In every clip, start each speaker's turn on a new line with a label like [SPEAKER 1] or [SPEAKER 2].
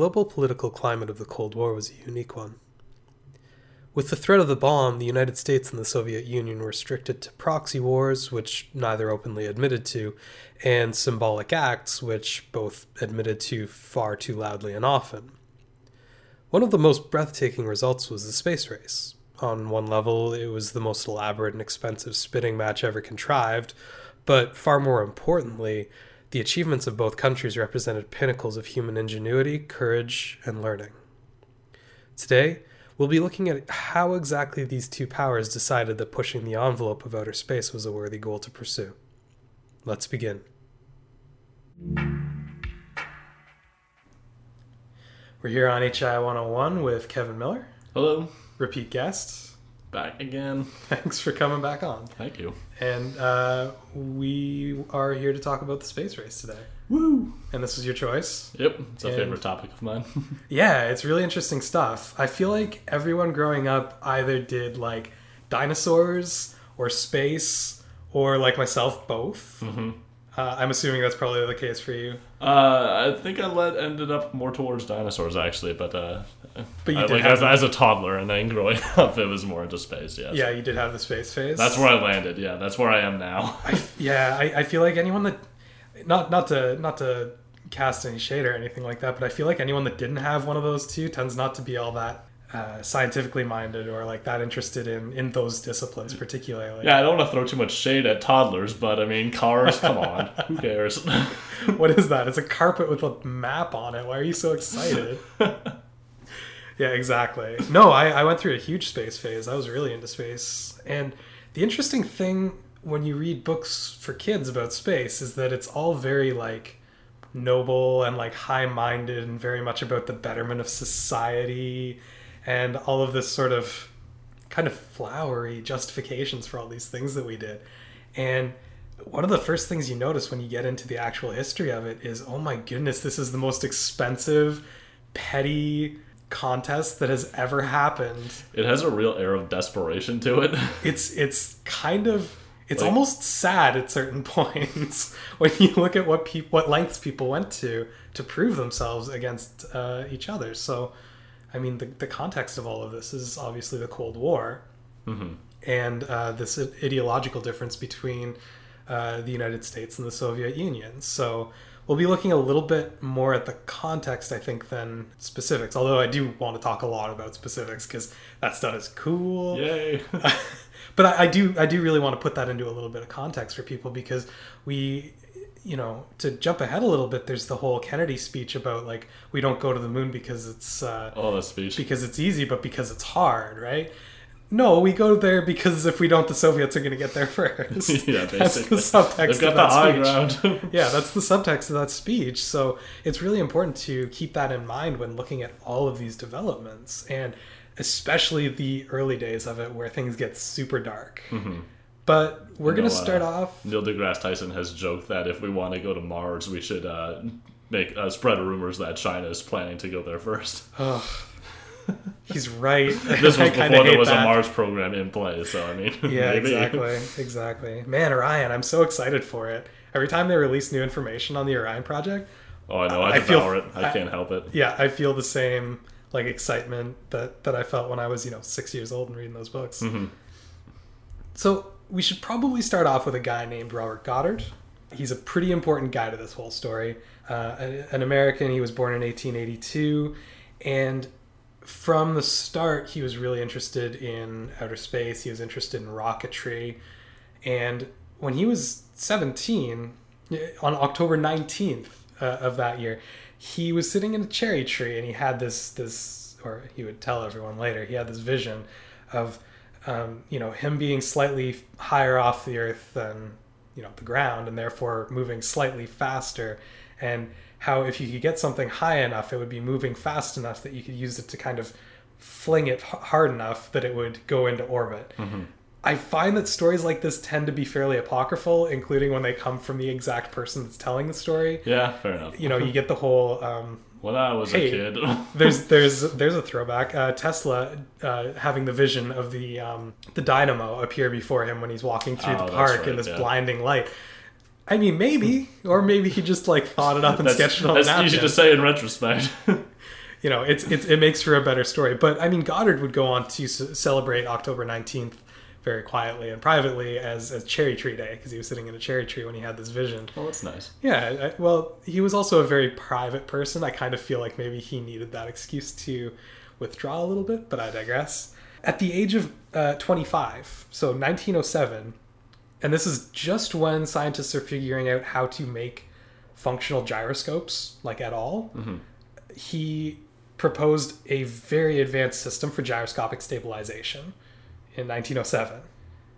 [SPEAKER 1] Global political climate of the Cold War was a unique one. With the threat of the bomb, the United States and the Soviet Union were restricted to proxy wars, which neither openly admitted to, and symbolic acts, which both admitted to far too loudly and often. One of the most breathtaking results was the space race. On one level, it was the most elaborate and expensive spitting match ever contrived, but far more importantly, the achievements of both countries represented pinnacles of human ingenuity, courage, and learning. Today, we'll be looking at how exactly these two powers decided that pushing the envelope of outer space was a worthy goal to pursue. Let's begin. We're here on HI 101 with Kevin Miller,
[SPEAKER 2] Hello,
[SPEAKER 1] repeat guest.
[SPEAKER 2] back again.
[SPEAKER 1] Thanks for coming back on.
[SPEAKER 2] Thank you.
[SPEAKER 1] And uh, we are here to talk about the space race today.
[SPEAKER 2] Woo!
[SPEAKER 1] And this was your choice.
[SPEAKER 2] Yep, it's a
[SPEAKER 1] And-
[SPEAKER 2] favorite topic of mine.
[SPEAKER 1] Yeah, it's really interesting stuff. I feel like everyone growing up either did like dinosaurs or space or like myself, both.
[SPEAKER 2] hmm
[SPEAKER 1] Uh, I'm assuming that's probably the case for you.
[SPEAKER 2] Uh, I think I led ended up more towards dinosaurs actually, but uh,
[SPEAKER 1] But you
[SPEAKER 2] I-
[SPEAKER 1] did
[SPEAKER 2] like as, as a toddler and then growing up, it was more into space. Yes.
[SPEAKER 1] Yeah, you did have the space phase.
[SPEAKER 2] That's where I landed. Yeah, that's where I am now.
[SPEAKER 1] I, yeah, I, I feel like anyone that not not to not to cast any shade or anything like that, but I feel like anyone that didn't have one of those two tends not to be all that uh, scientifically minded or like that interested in in those disciplines particularly.
[SPEAKER 2] yeah, I don't want to throw too much shade at toddlers, but I mean, cars. Come on, who cares?
[SPEAKER 1] what is that? It's a carpet with a map on it. Why are you so excited? yeah, exactly. No, I, I went through a huge space phase. I was really into space. And the interesting thing when you read books for kids about space is that it's all very like noble and like high minded and very much about the betterment of society and all of this sort of kind of flowery justifications for all these things that we did. And one of the first things you notice when you get into the actual history of it is oh my goodness, this is the most expensive, petty contest that has ever happened.
[SPEAKER 2] it has a real air of desperation to it.
[SPEAKER 1] It's it's kind of it's
[SPEAKER 2] Like-
[SPEAKER 1] almost sad at certain points when you look at what people what lengths people went to to prove themselves against uh, each other. So, I mean, the the context of all of this is obviously the Cold War
[SPEAKER 2] hmm
[SPEAKER 1] and uh, this ideological difference between uh, the United States and the Soviet Union. So we'll be looking a little bit more at the context, I think, than specifics. Although I do want to talk a lot about specifics because that stuff is cool.
[SPEAKER 2] Yay!
[SPEAKER 1] but I, I do, I do really want to put that into a little bit of context for people because we. You know, to jump ahead a little bit, there's the whole Kennedy speech about like we don't go to the moon because it's uh,
[SPEAKER 2] oh, that speech.
[SPEAKER 1] because it's easy, but because it's hard, right? No, we go there because if we don't, the Soviets are going to get there first.
[SPEAKER 2] yeah,
[SPEAKER 1] that's the
[SPEAKER 2] basically.
[SPEAKER 1] subtext
[SPEAKER 2] They've
[SPEAKER 1] of
[SPEAKER 2] got
[SPEAKER 1] that
[SPEAKER 2] the high
[SPEAKER 1] speech.
[SPEAKER 2] ground.
[SPEAKER 1] Yeah, that's the subtext of that speech. So it's really important to keep that in mind when looking at all of these developments, and especially the early days of it, where things get super dark. But we're going to start
[SPEAKER 2] uh,
[SPEAKER 1] off.
[SPEAKER 2] Neil deGrasse Tyson has joked that if we want to go to Mars, we should uh, make uh, spread rumors that China is planning to go there first.
[SPEAKER 1] Ugh. he's right.
[SPEAKER 2] This was before there was
[SPEAKER 1] that.
[SPEAKER 2] a Mars program in play, so I mean,
[SPEAKER 1] Yeah,
[SPEAKER 2] maybe.
[SPEAKER 1] exactly, exactly. Man, Orion, I'm so excited for it. Every time they release new information on the Orion project,
[SPEAKER 2] Oh, I know. I,
[SPEAKER 1] I feel-
[SPEAKER 2] it. I,
[SPEAKER 1] I-
[SPEAKER 2] can't help it.
[SPEAKER 1] yeah, I feel the same like excitement that that I felt when I was, you know, six years old and reading those books.
[SPEAKER 2] Mhm.
[SPEAKER 1] So we should probably start off with a guy named Robert Goddard. He's a pretty important guy to this whole story. Uh, an, an American, he was born in 1882, and from the start, he was really interested in outer space. He was interested in rocketry, and when he was 17, on October 19th uh, of that year, he was sitting in a cherry tree, and he had this this, or he would tell everyone later, he had this vision of um, you know him being slightly higher off the earth than you know the ground and therefore moving slightly faster and how if you could get something high enough it would be moving fast enough that you could use it to kind of fling it hard enough that it would go into orbit
[SPEAKER 2] Mm-hmm.
[SPEAKER 1] i find that stories like this tend to be fairly apocryphal including when they come from the exact person that's telling the story
[SPEAKER 2] Yeah, fair enough.
[SPEAKER 1] you know you get the whole um,
[SPEAKER 2] when I was
[SPEAKER 1] Hey.
[SPEAKER 2] a kid,
[SPEAKER 1] there's there's there's a throwback. Uh, Tesla uh, having the vision of the um, the dynamo appear before him when he's walking through
[SPEAKER 2] Oh,
[SPEAKER 1] the park
[SPEAKER 2] right,
[SPEAKER 1] in this
[SPEAKER 2] yeah.
[SPEAKER 1] blinding light. I mean, maybe, or maybe he just like thought it up and sketched it on
[SPEAKER 2] that's easy to say in retrospect.
[SPEAKER 1] You know, it's, it's it makes for a better story. But I mean, Goddard would go on to c- celebrate October nineteenth very quietly and privately as as Cherry Tree Day because he was sitting in a cherry tree when he had this vision.
[SPEAKER 2] well, that's nice.
[SPEAKER 1] Yeah, I, well, he was also a very private person. I kind of feel like maybe he needed that excuse to withdraw a little bit, but I digress. At the age of uh, 25, so 1907, and this is just when scientists are figuring out how to make functional gyroscopes, like at all, he proposed a very advanced system for gyroscopic stabilization in 1907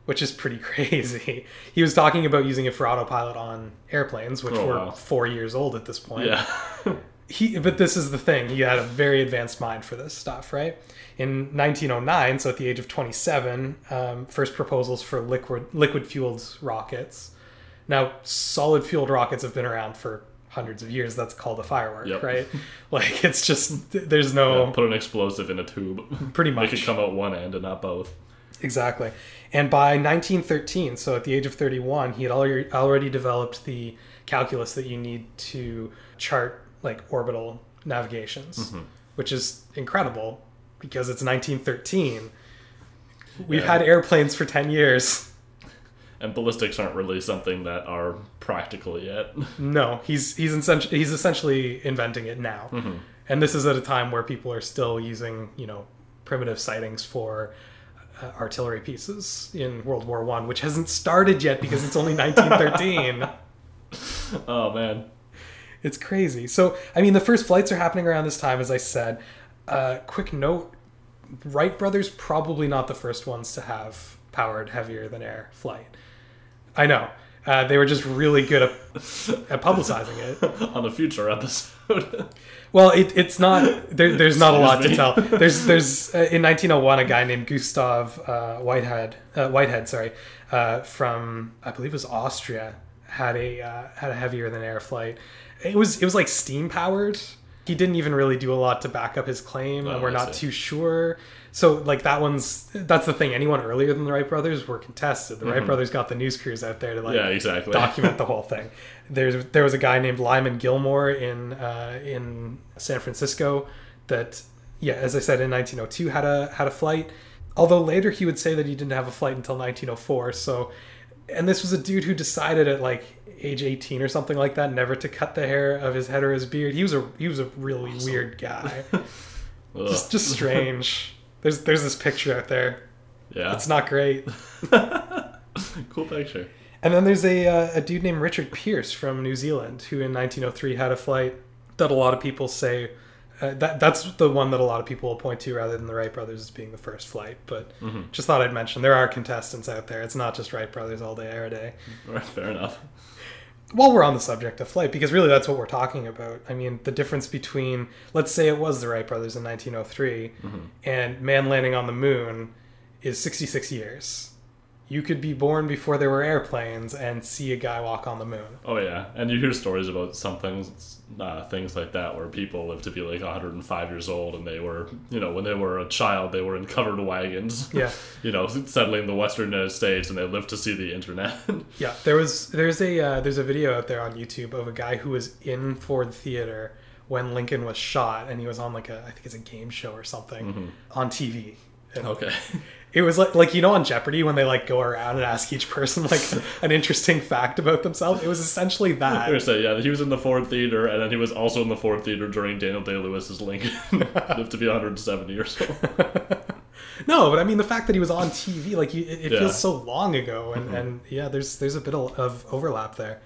[SPEAKER 1] which is pretty crazy. He was talking about using it for autopilot on airplanes, which
[SPEAKER 2] Oh,
[SPEAKER 1] were
[SPEAKER 2] wow.
[SPEAKER 1] four years old at this point.
[SPEAKER 2] Yeah.
[SPEAKER 1] He, but this is the thing. He had a very advanced mind for this stuff, right? In 1909, so at the age of 27, um, first proposals for liquid liquid fueled rockets. Now, solid fueled rockets have been around for hundreds of years. That's called a firework,
[SPEAKER 2] Yep.
[SPEAKER 1] right? Like it's just there's no
[SPEAKER 2] Put an explosive in a tube.
[SPEAKER 1] pretty much
[SPEAKER 2] it could come out one end and not both.
[SPEAKER 1] Exactly. And by 1913, so at the age of 31, he had already, already developed the calculus that you need to chart like orbital navigations, mm-hmm. which is incredible because it's 1913. We've
[SPEAKER 2] Yeah.
[SPEAKER 1] had airplanes for 10 years.
[SPEAKER 2] And ballistics aren't really something that are practical yet.
[SPEAKER 1] No, he's he's essentially he's essentially inventing it now, mm-hmm. and this is at a time where people are still using you know primitive sightings for uh, artillery pieces in World War One, which hasn't started yet because it's only 1913.
[SPEAKER 2] oh man.
[SPEAKER 1] it's crazy. So I mean, the first flights are happening around this time, as I said. Uh, quick note: Wright brothers probably not the first ones to have powered heavier than air flight. I know. Uh, they were just really good at, at publicizing it.
[SPEAKER 2] On the future episode.
[SPEAKER 1] Well, it, it's not. There, there's not a lot to tell. There's there's uh, in 1901 a guy named Gustav uh, Whitehead uh, Whitehead sorry uh, from I believe it was Austria had a uh, had a heavier than air flight. It was it was like steam powered. He didn't even really do a lot to back up his claim,
[SPEAKER 2] Oh,
[SPEAKER 1] and we're
[SPEAKER 2] I
[SPEAKER 1] not
[SPEAKER 2] see.
[SPEAKER 1] too sure. So like that one's that's the thing. Anyone earlier than the Wright brothers were contested. The Wright brothers got the news crews out there to like
[SPEAKER 2] Mm-hmm. yeah, exactly.
[SPEAKER 1] document the whole thing. There's there was a guy named Lyman Gilmore in uh, in San Francisco that yeah, as I said in 1902 had a had a flight. Although later he would say that he didn't have a flight until 1904. So and this was a dude who decided at like age 18 or something like that never to cut the hair of his head or his beard. He was a he was a really weird guy. Just just strange. There's there's this picture out there.
[SPEAKER 2] yeah.
[SPEAKER 1] It's not great.
[SPEAKER 2] cool picture.
[SPEAKER 1] And then there's a, uh, a dude named Richard Pearse from New Zealand who in 1903 had a flight that a lot of people say uh, that that's the one that a lot of people will point to rather than the Wright brothers as being the first flight. But just thought I'd mention there are contestants out there. It's not just Wright brothers all day every day.
[SPEAKER 2] Fair enough.
[SPEAKER 1] While we're on the subject of flight, because really that's what we're talking about. I mean, the difference between let's say it was the Wright brothers in 1903 and man landing on the moon is 66 years. You could be born before there were airplanes and see a guy walk on the moon.
[SPEAKER 2] Oh yeah, and you hear stories about some things, uh, things like that, where people live to be like 105 years old, and they were, you know, when they were a child, they were in covered wagons.
[SPEAKER 1] Yeah.
[SPEAKER 2] you know, settling the Western United States, and they lived to see the internet.
[SPEAKER 1] Yeah, there was there's a uh, there's a video out there on YouTube of a guy who was in Ford Theater when Lincoln was shot, and he was on like a I think it's a game show or something on TV, And
[SPEAKER 2] Okay.
[SPEAKER 1] It was like like you know on Jeopardy when they like go around and ask each person like an interesting fact about themselves. It was essentially
[SPEAKER 2] was
[SPEAKER 1] that.
[SPEAKER 2] say, yeah, he was in the Ford Theater, and then he was also in the Ford Theater during Daniel Day Lewis's Lincoln. Lived to be 170 or so.
[SPEAKER 1] No, but I mean the fact that he was on TV, like you, it, it
[SPEAKER 2] Yeah.
[SPEAKER 1] feels so long ago, and, mm-hmm. and yeah, there's there's a bit of overlap there.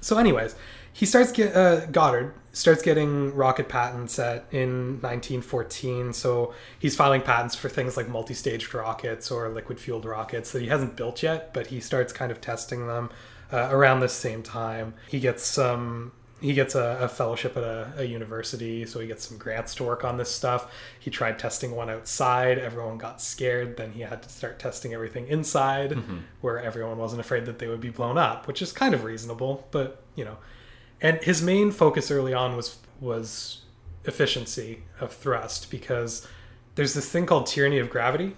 [SPEAKER 1] So, anyways, he starts get uh, Goddard starts getting rocket patents at in 1914. So he's filing patents for things like multi-staged rockets or liquid-fueled rockets that he hasn't built yet, but he starts kind of testing them uh, around this same time. He gets some. He gets a, a fellowship at a, a university, so he gets some grants to work on this stuff. He tried testing one outside. Everyone got scared. Then he had to start testing everything inside, where everyone wasn't afraid that they would be blown up, which is kind of reasonable. But you know, and his main focus early on was was efficiency of thrust because there's this thing called tyranny of gravity,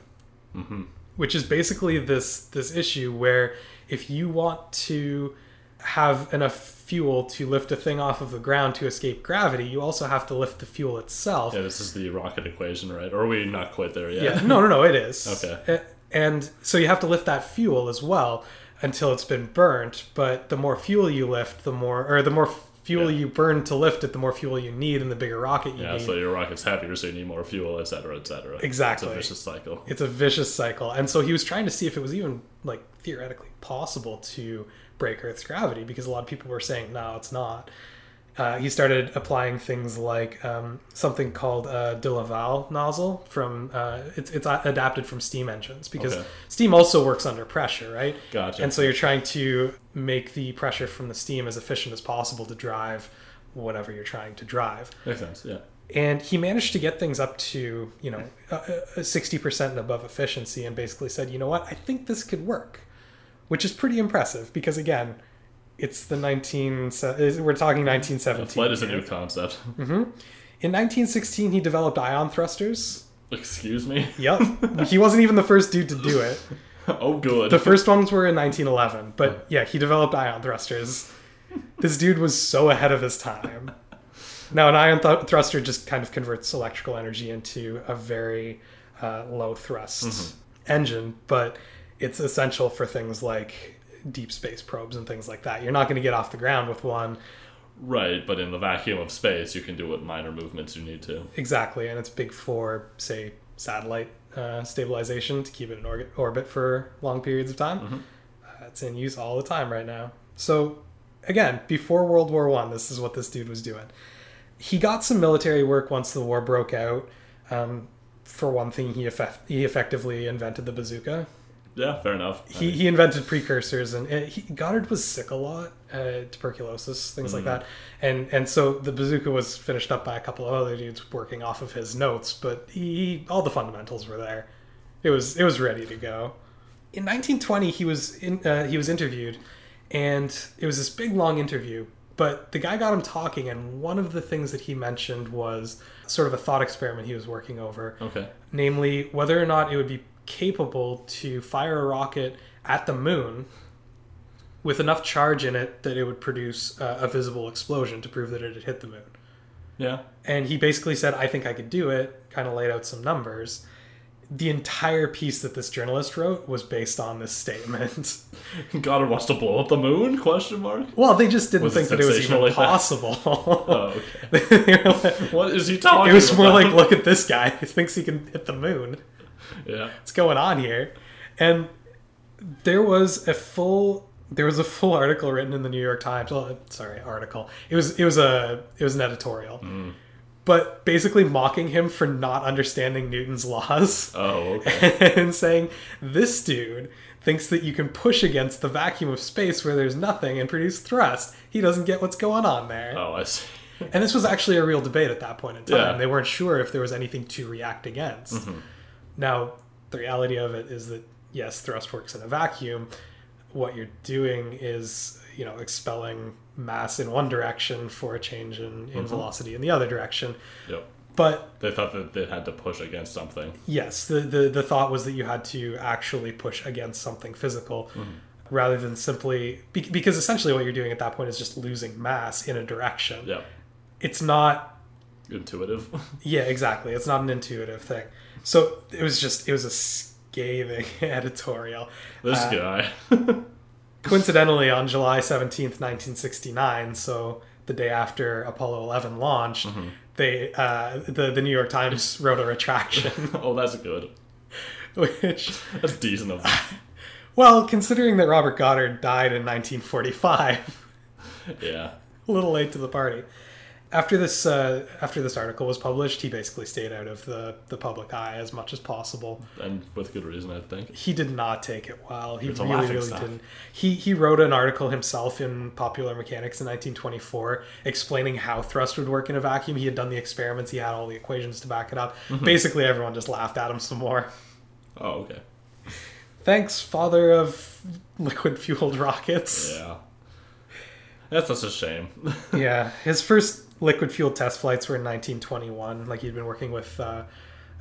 [SPEAKER 1] mm-hmm. which is basically this this issue where if you want to have enough fuel to lift a thing off of the ground to escape gravity, you also have to lift the fuel itself.
[SPEAKER 2] Yeah, this is the rocket equation, right? Or are we not quite there yet?
[SPEAKER 1] Yeah, no, no, no, it is.
[SPEAKER 2] Okay.
[SPEAKER 1] And so you have to lift that fuel as well until it's been burnt. But the more fuel you lift, the more, or the more fuel
[SPEAKER 2] Yeah.
[SPEAKER 1] you burn to lift it, the more fuel you need, and the bigger rocket you
[SPEAKER 2] Yeah,
[SPEAKER 1] need.
[SPEAKER 2] Yeah, so your rocket's heavier, so you need more fuel, et cetera, et cetera.
[SPEAKER 1] Exactly.
[SPEAKER 2] It's a vicious cycle.
[SPEAKER 1] it's a vicious cycle. And so he was trying to see if it was even like theoretically possible to break Earth's gravity because a lot of people were saying, no, it's not. Uh, he started applying things like um, something called uh, de Laval nozzle from uh, it's it's adapted from steam engines because
[SPEAKER 2] Okay.
[SPEAKER 1] steam also works under pressure, right?
[SPEAKER 2] Gotcha.
[SPEAKER 1] And so you're trying to make the pressure from the steam as efficient as possible to drive whatever you're trying to drive
[SPEAKER 2] Makes sense, yeah.
[SPEAKER 1] and he managed to get things up to you know sixty percent and above efficiency, and basically said, you know what, I think this could work, which is pretty impressive because again, it's the nineteen we're talking nineteen seventeen.
[SPEAKER 2] Flight is a new concept.
[SPEAKER 1] In nineteen sixteen, he developed ion thrusters.
[SPEAKER 2] Excuse me?
[SPEAKER 1] Yep, he wasn't even the first dude to do it.
[SPEAKER 2] oh, good.
[SPEAKER 1] The first ones were in 1911, but yeah, he developed ion thrusters. This dude was so ahead of his time. Now, an ion th- thruster just kind of converts electrical energy into a very uh, low thrust engine, but it's essential for things like deep space probes and things like that. You're not going to get off the ground with one
[SPEAKER 2] Right, but in the vacuum of space, you can do what minor movements you need to.
[SPEAKER 1] exactly, and it's big for, say, satellite uh, stabilization to keep it in orbit for long periods of time. Uh, it's in use all the time right now. So, again, before World War One, this is what this dude was doing. He got some military work once the war broke out. Um, for one thing, he, effect- he effectively invented the bazooka.
[SPEAKER 2] Yeah, fair enough.
[SPEAKER 1] He, he invented precursors, and it, he, Goddard was sick a lot, uh, tuberculosis, things like that, and and so the bazooka was finished up by a couple of other dudes working off of his notes, but he, he all the fundamentals were there. It was it was ready to go. In 1920, he was in uh, he was interviewed, and it was this big long interview. But the guy got him talking, and one of the things that he mentioned was sort of a thought experiment he was working over
[SPEAKER 2] okay.
[SPEAKER 1] namely whether or not it would be capable to fire a rocket at the moon with enough charge in it that it would produce uh, a visible explosion to prove that it had hit the moon.
[SPEAKER 2] Yeah.
[SPEAKER 1] And he basically said, I think I could do it, kind of laid out some numbers. The entire piece that this journalist wrote was based on this statement.
[SPEAKER 2] God wants to blow up the moon? Question mark.
[SPEAKER 1] well, they just didn't
[SPEAKER 2] Was
[SPEAKER 1] think that it was even
[SPEAKER 2] like
[SPEAKER 1] possible.
[SPEAKER 2] Oh, okay.
[SPEAKER 1] Like-
[SPEAKER 2] What is he talking? About?
[SPEAKER 1] It was more like, look at this guy. He thinks he can hit the moon.
[SPEAKER 2] Yeah.
[SPEAKER 1] what's going on here and there was a full there was a full article written in the new york times well sorry article it was it was a it was an editorial but basically mocking him for not understanding newton's laws
[SPEAKER 2] Oh, okay.
[SPEAKER 1] and saying this dude thinks that you can push against the vacuum of space where there's nothing and produce thrust he doesn't get what's going on there
[SPEAKER 2] Oh, I see.
[SPEAKER 1] and this was actually a real debate at that point in time.
[SPEAKER 2] Yeah. Mm-hmm.
[SPEAKER 1] They weren't sure if there was anything to react against. Now, the reality of it is that yes, thrust works in a vacuum. What you're doing is, you know, expelling mass in one direction for a change in,
[SPEAKER 2] Mm-hmm.
[SPEAKER 1] in velocity in the other direction.
[SPEAKER 2] Yep.
[SPEAKER 1] But
[SPEAKER 2] They thought that they had to push against something.
[SPEAKER 1] yes, the, the, the thought was that you had to actually push against something physical rather than simply because essentially what you're doing at that point is just losing mass in a direction
[SPEAKER 2] Yeah.
[SPEAKER 1] it's not
[SPEAKER 2] intuitive.
[SPEAKER 1] Yeah, exactly. It's not an intuitive thing. So it was just it was a scathing editorial.
[SPEAKER 2] This
[SPEAKER 1] Uh,
[SPEAKER 2] guy.
[SPEAKER 1] Coincidentally, on July seventeenth, nineteen sixty nine, so the day after Apollo eleven launched,
[SPEAKER 2] Mm-hmm.
[SPEAKER 1] they uh, the the New York Times wrote a retraction,
[SPEAKER 2] oh, that's good.
[SPEAKER 1] which
[SPEAKER 2] That's decent of them.
[SPEAKER 1] well, considering that Robert Goddard died in nineteen forty five.
[SPEAKER 2] Yeah.
[SPEAKER 1] a little late to the party. After this, uh, after this article was published, he basically stayed out of the, the public eye as much as possible.
[SPEAKER 2] And with good reason, I think.
[SPEAKER 1] He did not take it well. He
[SPEAKER 2] It's
[SPEAKER 1] really, really didn't. He he wrote an article himself in Popular Mechanics in 1924 explaining how thrust would work in a vacuum. He had done the experiments. He had all the equations to back it up.
[SPEAKER 2] Mm-hmm.
[SPEAKER 1] Basically, everyone just laughed at him some more.
[SPEAKER 2] Oh, okay.
[SPEAKER 1] Thanks, father of liquid fueled rockets.
[SPEAKER 2] Yeah. That's such a shame.
[SPEAKER 1] yeah, his first liquid fuel test flights were in 1921. Like he'd been working with uh,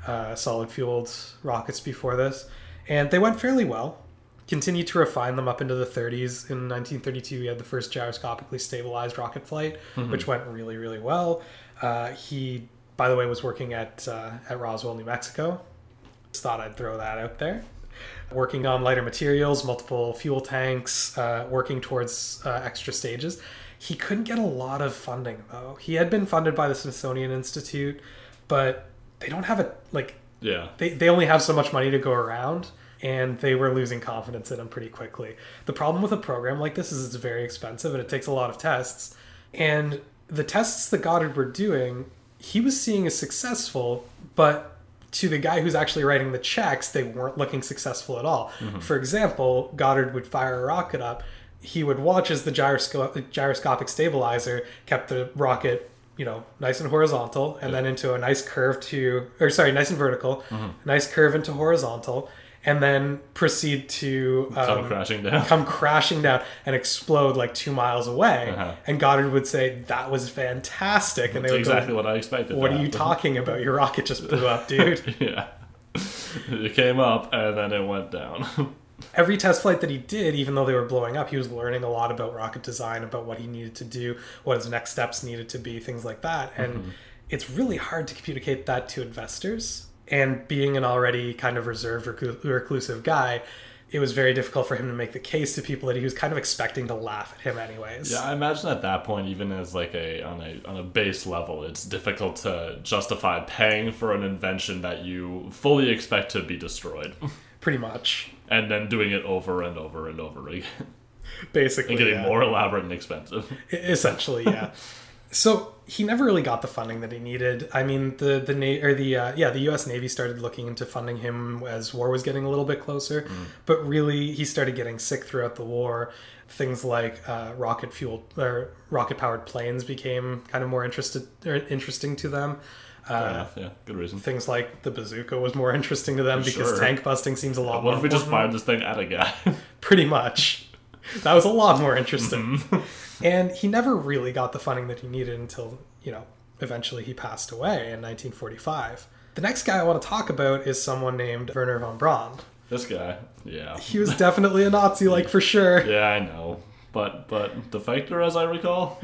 [SPEAKER 1] uh, solid fueled rockets before this, and they went fairly well. Continued to refine them up into the 30s. In 1932, he had the first gyroscopically stabilized rocket flight, which went really, really well. Uh, he, by the way, was working at uh, at Roswell, New Mexico. Just thought I'd throw that out there working on lighter materials, multiple fuel tanks, uh, working towards uh, extra stages. He couldn't get a lot of funding though. He had been funded by the Smithsonian Institute, but they don't have a like
[SPEAKER 2] yeah.
[SPEAKER 1] they, they only have so much money to go around and they were losing confidence in him pretty quickly. The problem with a program like this is it's very expensive and it takes a lot of tests. And the tests that Goddard were doing, he was seeing as successful, but to the guy who's actually writing the checks, they weren't looking successful at all. Mm-hmm. For example, Goddard would fire a rocket up. He would watch as the gyrosco- gyroscopic stabilizer kept the rocket, you know, nice and horizontal, and then into a nice curve to, or sorry, nice and vertical, nice curve into horizontal, and then proceed to
[SPEAKER 2] Come
[SPEAKER 1] um,
[SPEAKER 2] crashing down.
[SPEAKER 1] come crashing down and explode like two miles away.
[SPEAKER 2] Uh-huh.
[SPEAKER 1] And Goddard would say, "That was fantastic," and they would
[SPEAKER 2] exactly
[SPEAKER 1] go,
[SPEAKER 2] what I expected.
[SPEAKER 1] "What are you talking about? Your rocket just blew up, dude."
[SPEAKER 2] yeah. It came up and then it went down.
[SPEAKER 1] every test flight that he did, even though they were blowing up, he was learning a lot about rocket design, about what he needed to do, what his next steps needed to be, things like that. And mm-hmm. it's really hard to communicate that to investors. And being an already kind of reserved, reclu- reclusive guy, it was very difficult for him to make the case to people that he was kind of expecting to laugh at him, anyways.
[SPEAKER 2] Yeah, I imagine at that point, even as like a on a on a base level, it's difficult to justify paying for an invention that you fully expect to be destroyed,
[SPEAKER 1] Pretty much.
[SPEAKER 2] And then doing it over and over and over again,
[SPEAKER 1] Basically.
[SPEAKER 2] and getting
[SPEAKER 1] yeah.
[SPEAKER 2] more elaborate and expensive.
[SPEAKER 1] Essentially, yeah. so he never really got the funding that he needed. I mean, the the na- or the uh, yeah the U.S. Navy started looking into funding him as war was getting a little bit closer, but really he started getting sick throughout the war. Things like uh, rocket fueled or rocket powered planes became kind of more interested interesting to them.
[SPEAKER 2] Fair
[SPEAKER 1] Uh,
[SPEAKER 2] enough, yeah, good reason.
[SPEAKER 1] things like the bazooka was more interesting to them because
[SPEAKER 2] Sure.
[SPEAKER 1] tank busting seems a lot
[SPEAKER 2] What
[SPEAKER 1] more
[SPEAKER 2] if we just
[SPEAKER 1] important
[SPEAKER 2] fired this thing at a guy?
[SPEAKER 1] pretty much. That was a lot more interesting.
[SPEAKER 2] Mm-hmm.
[SPEAKER 1] and he never really got the funding that he needed until, you know, eventually he passed away in 1945. The next guy I want to talk about is someone named Wernher von Braun.
[SPEAKER 2] this guy, yeah,
[SPEAKER 1] He was definitely a Nazi, like for sure.
[SPEAKER 2] yeah, I know, but but defector, as I recall.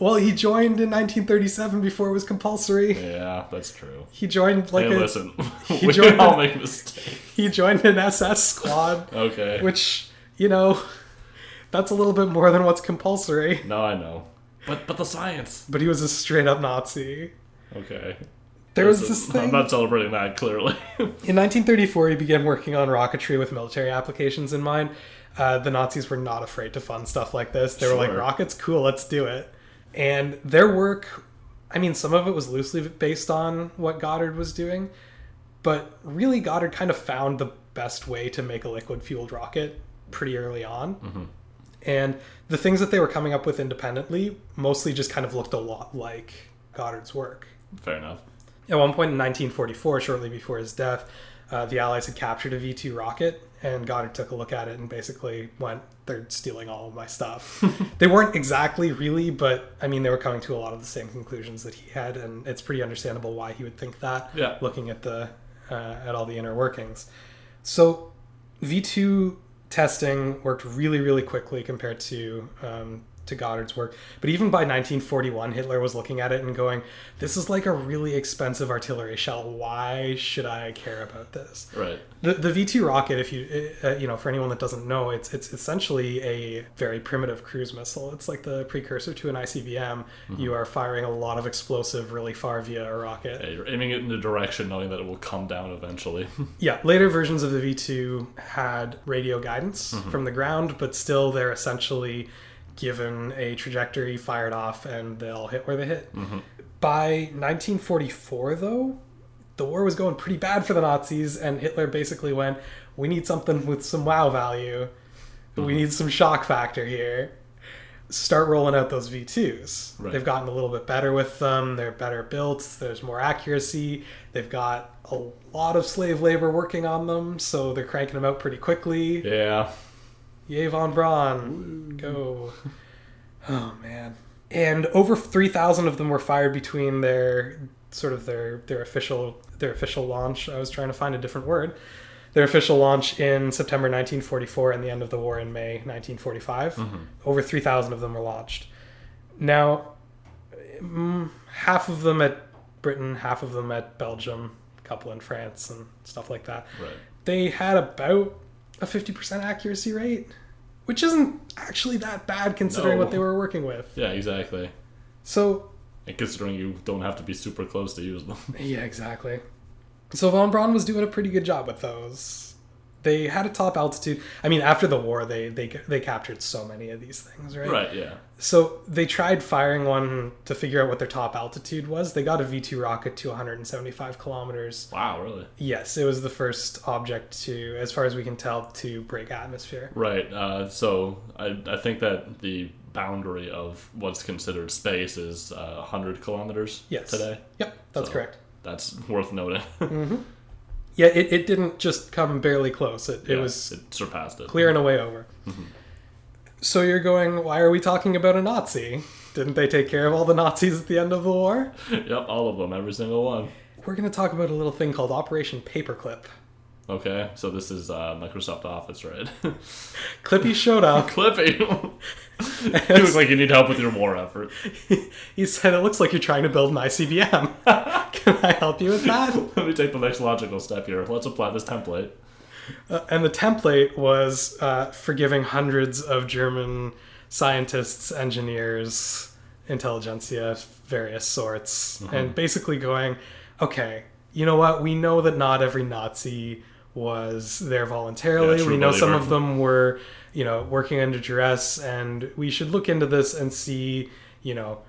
[SPEAKER 1] Well, he joined in 1937 before it was compulsory.
[SPEAKER 2] Yeah, that's true.
[SPEAKER 1] He joined like
[SPEAKER 2] hey,
[SPEAKER 1] a,
[SPEAKER 2] listen,
[SPEAKER 1] he
[SPEAKER 2] we
[SPEAKER 1] joined
[SPEAKER 2] all
[SPEAKER 1] the-
[SPEAKER 2] make mistakes.
[SPEAKER 1] he joined an SS squad,
[SPEAKER 2] Okay.
[SPEAKER 1] which, you know, that's a little bit more than what's compulsory.
[SPEAKER 2] No, I know. But but the science.
[SPEAKER 1] But he was a straight up Nazi.
[SPEAKER 2] Okay.
[SPEAKER 1] There was this thing.
[SPEAKER 2] I'm not celebrating that clearly.
[SPEAKER 1] In 1934, he began working on rocketry with military applications in mind. Uh, the Nazis were not afraid to fund stuff like this. They were like, rockets, cool, let's do it. And their work, I mean, some of it was loosely based on what Goddard was doing, but really, Goddard kind of found the best way to make a liquid fueled rocket pretty early on. And the things that they were coming up with independently mostly just kind of looked a lot like Goddard's work.
[SPEAKER 2] Fair enough.
[SPEAKER 1] At one point in 1944, shortly before his death, uh, the Allies had captured a V 2 rocket, and Goddard took a look at it and basically went, They're stealing all of my stuff. they weren't exactly really, but I mean, they were coming to a lot of the same conclusions that he had, and it's pretty understandable why he would think that,
[SPEAKER 2] Yeah.
[SPEAKER 1] looking at, the, uh, at all the inner workings. So, V 2 testing worked really, really quickly compared to, um, to Goddard's work. But even by 1941, Hitler was looking at it and going, "This is like a really expensive artillery shell. Why should I care about this?"
[SPEAKER 2] Right.
[SPEAKER 1] The, the V2 rocket, if you uh, you know, for anyone that doesn't know, it's it's essentially a very primitive cruise missile. It's like the precursor to an ICBM. You are firing a lot of explosive really far via a rocket.
[SPEAKER 2] Yeah, you're aiming it in a direction knowing that it will come down eventually.
[SPEAKER 1] Yeah, later versions of the V2 had radio guidance from the ground, but still they're essentially given a trajectory, fired off, and they'll hit where they hit. Mm-hmm. By 1944, though, the war was going pretty bad for the Nazis, and Hitler basically went, We need something with some wow value. We mm-hmm. need some shock factor here. Start rolling out those V2s.
[SPEAKER 2] Right.
[SPEAKER 1] They've gotten a little bit better with them. They're better built. There's more accuracy. They've got a lot of slave labor working on them, so they're cranking them out pretty quickly.
[SPEAKER 2] yeah.
[SPEAKER 1] Yay, von Braun. Go. Oh, man. And over 3,000 of them were fired between their sort of their their official their official launch. I was trying to find a different word. Their official launch in September 1944 and the end of the war in May 1945. Over 3,000 of them were launched. Now, mm, half of them at Britain, half of them at Belgium, a couple in France, and stuff like that
[SPEAKER 2] Right.
[SPEAKER 1] they had about a 50% accuracy rate, which isn't actually that bad considering
[SPEAKER 2] No.
[SPEAKER 1] what they were working with.
[SPEAKER 2] Yeah, exactly.
[SPEAKER 1] So,
[SPEAKER 2] And considering you don't have to be super close to use them.
[SPEAKER 1] yeah, exactly. So von Braun was doing a pretty good job with those. They had a top altitude. I mean, after the war, they they they captured so many of these things, right?
[SPEAKER 2] right, yeah.
[SPEAKER 1] So they tried firing one to figure out what their top altitude was. They got a V two rocket to 175 kilometers.
[SPEAKER 2] Wow, really?
[SPEAKER 1] Yes, it was the first object to, as far as we can tell, to break atmosphere.
[SPEAKER 2] Right. Uh, so I, I think that the boundary of what's considered space is uh, 100 kilometers
[SPEAKER 1] Yes.
[SPEAKER 2] today.
[SPEAKER 1] Yep, that's
[SPEAKER 2] So-
[SPEAKER 1] correct.
[SPEAKER 2] That's worth noting.
[SPEAKER 1] Yeah, it, it didn't just come barely close. It, it was
[SPEAKER 2] it surpassed it.
[SPEAKER 1] clearing a way over. So you're going, why are we talking about a Nazi? Didn't they take care of all the Nazis at the end of the war?
[SPEAKER 2] Yep, all of them, every single one.
[SPEAKER 1] We're going to talk about a little thing called Operation Paperclip.
[SPEAKER 2] Okay, so this is uh, Microsoft Office, right?
[SPEAKER 1] Clippy showed up.
[SPEAKER 2] Clippy! you look like you need help with your war effort.
[SPEAKER 1] he said, It looks like you're trying to build an ICBM. Can I help you with that?
[SPEAKER 2] Let me take the next logical step here. Let's apply this template.
[SPEAKER 1] Uh, and the template was uh, forgiving hundreds of German scientists, engineers, intelligentsia, various sorts, and basically going, okay, you know what? We know that not every Nazi was there voluntarily.
[SPEAKER 2] Yeah,
[SPEAKER 1] we know some of them were, you know, working under duress, and we should look into this and see, you know.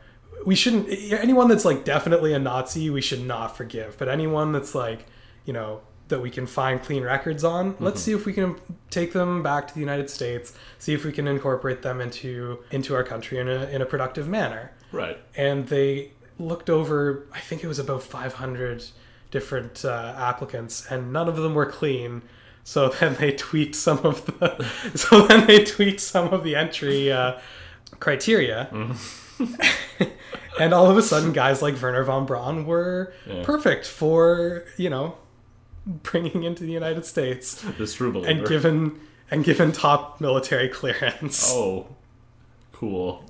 [SPEAKER 1] We shouldn't. Anyone that's like definitely a Nazi, we should not forgive. But anyone that's like, you know, that we can find clean records on. Let's see if we can take them back to the United States. See if we can incorporate them into into our country in a in a productive manner.
[SPEAKER 2] Right.
[SPEAKER 1] And they looked over. I think it was about 500 different uh, applicants, and none of them were clean. So then they tweaked some of the. so then they tweaked some of the entry uh, criteria. and all of a sudden, guys like Wernher von Braun were
[SPEAKER 2] Yeah.
[SPEAKER 1] perfect for you know bringing into the United States
[SPEAKER 2] This true believer.
[SPEAKER 1] and given and given top military clearance.
[SPEAKER 2] Oh, cool.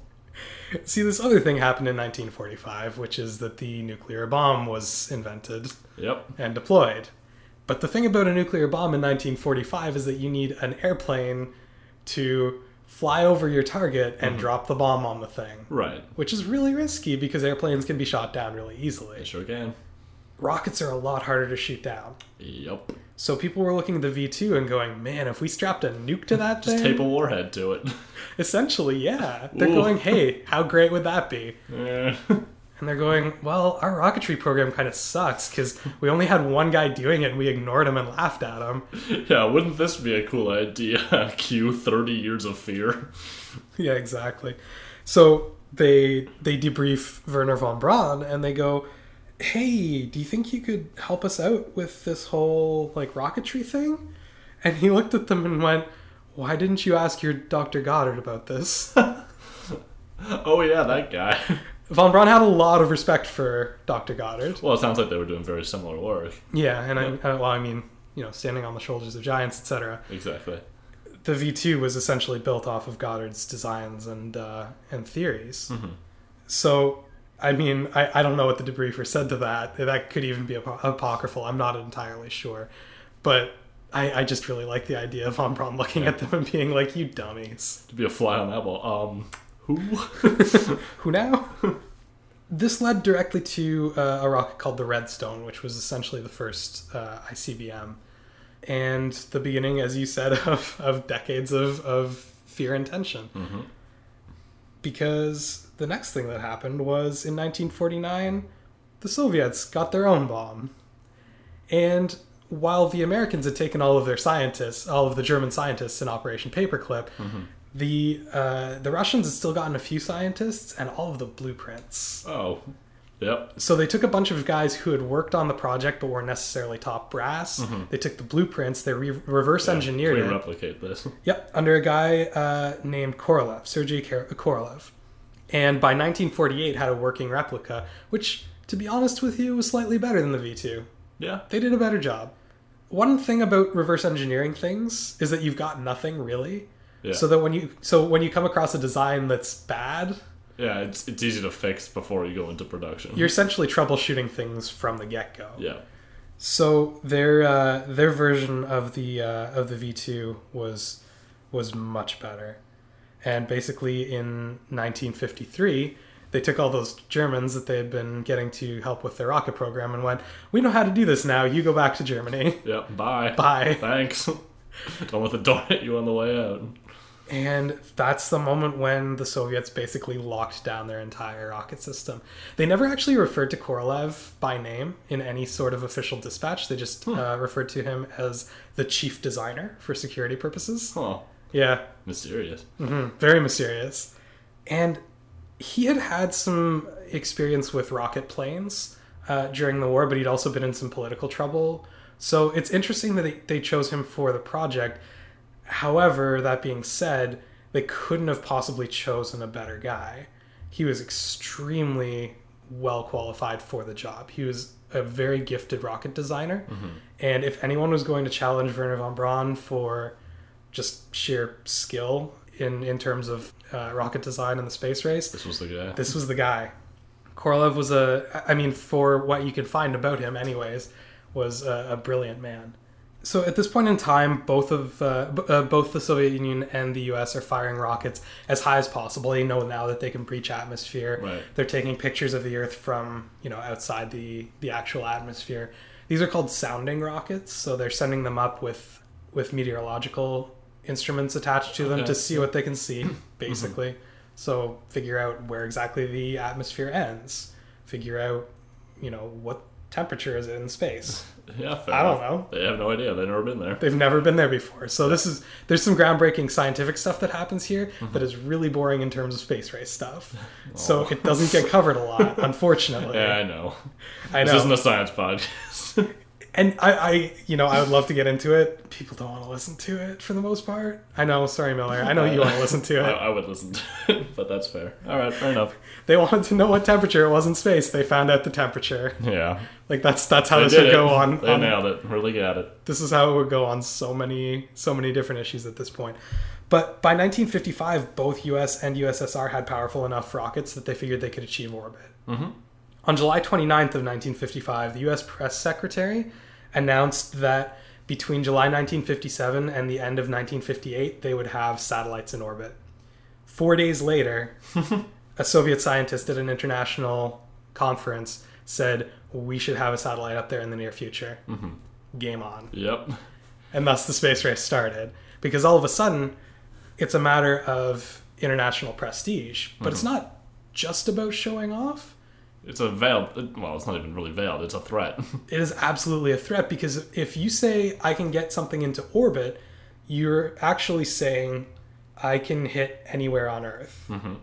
[SPEAKER 1] See, this other thing happened in 1945, which is that the nuclear bomb was invented
[SPEAKER 2] Yep.
[SPEAKER 1] and deployed. But the thing about a nuclear bomb in 1945 is that you need an airplane to fly over your target and drop the bomb on the thing,
[SPEAKER 2] Right.
[SPEAKER 1] which is really risky because airplanes can be shot down really easily.
[SPEAKER 2] They sure can.
[SPEAKER 1] Rockets are a lot harder to shoot down.
[SPEAKER 2] Yep.
[SPEAKER 1] So people were looking at the V2 and going, "Man, if we strapped a nuke to that
[SPEAKER 2] Just
[SPEAKER 1] thing,
[SPEAKER 2] tape a warhead to it.
[SPEAKER 1] essentially, yeah." They're
[SPEAKER 2] Ooh.
[SPEAKER 1] going, "Hey, how great would that be?"
[SPEAKER 2] Eh.
[SPEAKER 1] And they're going, "Well, our rocketry program kind of sucks because we only had one guy doing it, and we ignored him and laughed at him."
[SPEAKER 2] yeah, wouldn't this be a cool idea? Cue 30 years of fear.
[SPEAKER 1] yeah, exactly. So they they debrief Wernher von Braun and they go, "Hey, do you think you could help us out with this whole like rocketry thing?" And he looked at them and went, "Why didn't you ask your Dr. Goddard about this?"
[SPEAKER 2] Oh, yeah, that guy.
[SPEAKER 1] Von Braun had a lot of respect for Dr. Goddard.
[SPEAKER 2] well, it sounds like they were doing very similar work.
[SPEAKER 1] Yeah, and I, uh, well, I mean, you know, standing on the shoulders of giants, etc.
[SPEAKER 2] Exactly.
[SPEAKER 1] the V2 was essentially built off of Goddard's designs and uh, and theories.
[SPEAKER 2] Mhm.
[SPEAKER 1] So, I mean, I, I don't know what the debriefer said to that. That could even be apo- apocryphal. I'm not entirely sure. But I, I just really like the idea of Von Braun looking at them and being like, you dummies.
[SPEAKER 2] To be a fly on that wall. Um, who?
[SPEAKER 1] Who now? this led directly to uh, a rocket called the Redstone, which was essentially the first uh, ICBM. And the beginning, as you said, of, of decades of, of fear and tension.
[SPEAKER 2] Mhm.
[SPEAKER 1] Because the next thing that happened was in 1949, the Soviets got their own bomb. And while the Americans had taken all of their scientists, all of the German scientists in Operation Paperclip, the uh, the Russians had still gotten a few scientists and all of the blueprints.
[SPEAKER 2] Oh, yep.
[SPEAKER 1] So they took a bunch of guys who had worked on the project but weren't necessarily top brass. They took the blueprints, they re- reverse engineered
[SPEAKER 2] Can
[SPEAKER 1] it.
[SPEAKER 2] replicate this?
[SPEAKER 1] Yep, under a guy uh, named Korolev, Sergei Korolev. And by 1948 had a working replica, which, to be honest with you, was slightly better than the V2.
[SPEAKER 2] Yeah.
[SPEAKER 1] They did a better job. One thing about reverse engineering things is that you've got nothing really.
[SPEAKER 2] Yeah.
[SPEAKER 1] So that when you so when you come across a design that's bad,
[SPEAKER 2] Yeah, it's it's easy to fix before you go into production.
[SPEAKER 1] you're essentially troubleshooting things from the get go.
[SPEAKER 2] yeah.
[SPEAKER 1] So their uh, their version of the uh, of the V two was was much better, and basically in 1953 they took all those Germans that they had been getting to help with their rocket program and went, "We know how to do this now. You go back to Germany.
[SPEAKER 2] Yep. Bye.
[SPEAKER 1] Bye."
[SPEAKER 2] Thanks. Don't let the door hit you on the way out.
[SPEAKER 1] And that's the moment when the Soviets basically locked down their entire rocket system. They never actually referred to Korolev by name in any sort of official dispatch. They just uh, referred to him as the chief designer for security purposes.
[SPEAKER 2] Huh.
[SPEAKER 1] Yeah,
[SPEAKER 2] Mysterious.
[SPEAKER 1] hmm very mysterious. And he had had some experience with rocket planes uh, during the war, but he'd also been in some political trouble. So it's interesting that they, they chose him for the project. However, that being said, they couldn't have possibly chosen a better guy. He was extremely well qualified for the job. He was a very gifted rocket designer. And if anyone was going to challenge Wernher von Braun for just sheer skill in, in terms of uh, rocket design in the space race,
[SPEAKER 2] This was the guy.
[SPEAKER 1] this was the guy. Korolev was a, I mean, for what you can find about him, anyways, was a, a brilliant man. So at this point in time, both of uh, b- uh, both the Soviet Union and the U.S. are firing rockets as high as possible. They know now that they can breach atmosphere.
[SPEAKER 2] Right.
[SPEAKER 1] They're taking pictures of the Earth from you know outside the the actual atmosphere. These are called sounding rockets. So they're sending them up with with meteorological instruments attached to them
[SPEAKER 2] Okay.
[SPEAKER 1] to see what they can see, basically. So figure out where exactly the atmosphere ends. Figure out, you know, what temperature is it in space.
[SPEAKER 2] Yeah, fair
[SPEAKER 1] I don't know.
[SPEAKER 2] They have no idea. They've never been there.
[SPEAKER 1] They've never been there before. So this is there's some groundbreaking scientific stuff that happens here
[SPEAKER 2] Mm-hmm.
[SPEAKER 1] that is really boring in terms of space race stuff. So it doesn't get covered a lot, unfortunately.
[SPEAKER 2] Oh. Yeah, I know.
[SPEAKER 1] I know.
[SPEAKER 2] This isn't a science podcast.
[SPEAKER 1] and I, I, you know, I would love to get into it. People don't want to listen to it for the most part. I know. Sorry, Miller. I know you want to listen to it.
[SPEAKER 2] I would listen to it, but that's fair. All right, fair enough.
[SPEAKER 1] They wanted to know what temperature it was in space. They found out the temperature.
[SPEAKER 2] Yeah.
[SPEAKER 1] Like that's that's how
[SPEAKER 2] They
[SPEAKER 1] this would
[SPEAKER 2] it.
[SPEAKER 1] go on.
[SPEAKER 2] They
[SPEAKER 1] on
[SPEAKER 2] nailed it. Really got it.
[SPEAKER 1] this is how it would go on so many so many different issues at this point. But by 1955, both US and USSR had powerful enough rockets that they figured they could achieve orbit.
[SPEAKER 2] Mhm.
[SPEAKER 1] On July 29th of 1955, the US press secretary announced that between July 1957 and the end of 1958, they would have satellites in orbit. Four days later, a Soviet scientist at an international conference said, We should have a satellite up there in the near future. Mm-hmm. Game on
[SPEAKER 2] Yep.
[SPEAKER 1] and thus the space race started because all of a sudden it's a matter of international prestige but it's mm-hmm. not just about showing off
[SPEAKER 2] It's a veiled. Well, it's not even really veiled. It's a threat.
[SPEAKER 1] it is absolutely a threat because if you say i can get something into orbit you're actually saying i can hit anywhere on earth mm-hmm.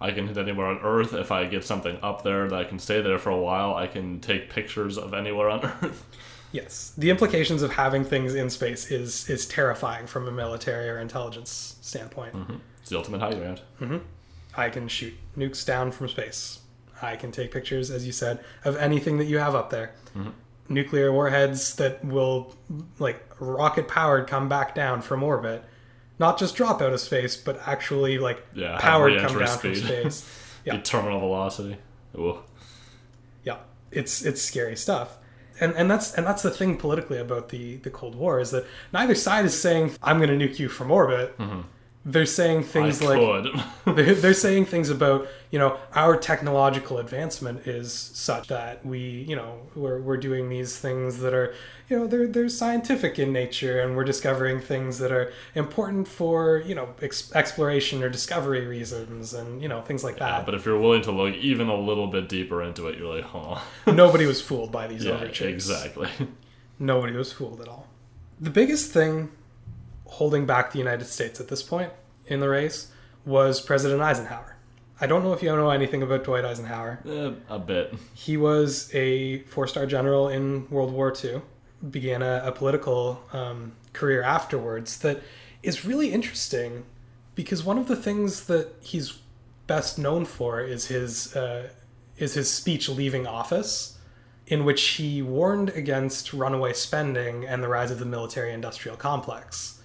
[SPEAKER 2] I can hit anywhere on Earth. If I get something up there that I can stay there for a while, I can take pictures of anywhere on Earth.
[SPEAKER 1] yes the implications of having things in space is is terrifying from a military or intelligence standpoint mm-hmm.
[SPEAKER 2] It's the ultimate high ground. Mm-hmm.
[SPEAKER 1] I can shoot nukes down from space. I can take pictures, as you said, of anything that you have up there. Mm-hmm. Nuclear warheads that will, like rocket powered, come back down from orbit. not just drop out of space, but actually like
[SPEAKER 2] Yeah,
[SPEAKER 1] powered come down from space. Yeah.
[SPEAKER 2] Terminal velocity. Ooh.
[SPEAKER 1] Yeah, it's it's scary stuff. And and that's and that's the thing politically about the the Cold War is that neither side is saying I'm going to nuke you from orbit. Mm-hmm. They're saying things.
[SPEAKER 2] I
[SPEAKER 1] like they're, they're saying things about you know our technological advancement is such that we you know we're, we're doing these things that are you know they're they're scientific in nature and we're discovering things that are important for you know ex- exploration or discovery reasons and you know things like
[SPEAKER 2] Yeah,
[SPEAKER 1] that
[SPEAKER 2] but if you're willing to look even a little bit deeper into it, you're like, huh.
[SPEAKER 1] nobody was fooled by these
[SPEAKER 2] yeah,
[SPEAKER 1] overtures
[SPEAKER 2] exactly.
[SPEAKER 1] nobody was fooled at all the biggest thing holding back the united states at this point in the race was president eisenhower i don't know if you know anything about dwight eisenhower
[SPEAKER 2] Eh, a bit.
[SPEAKER 1] He was a four star general in World War II, began a, a political um, career afterwards that is really interesting because one of the things that he's best known for is his, uh, is his speech leaving office, in which he warned against runaway spending and the rise of the military industrial complex.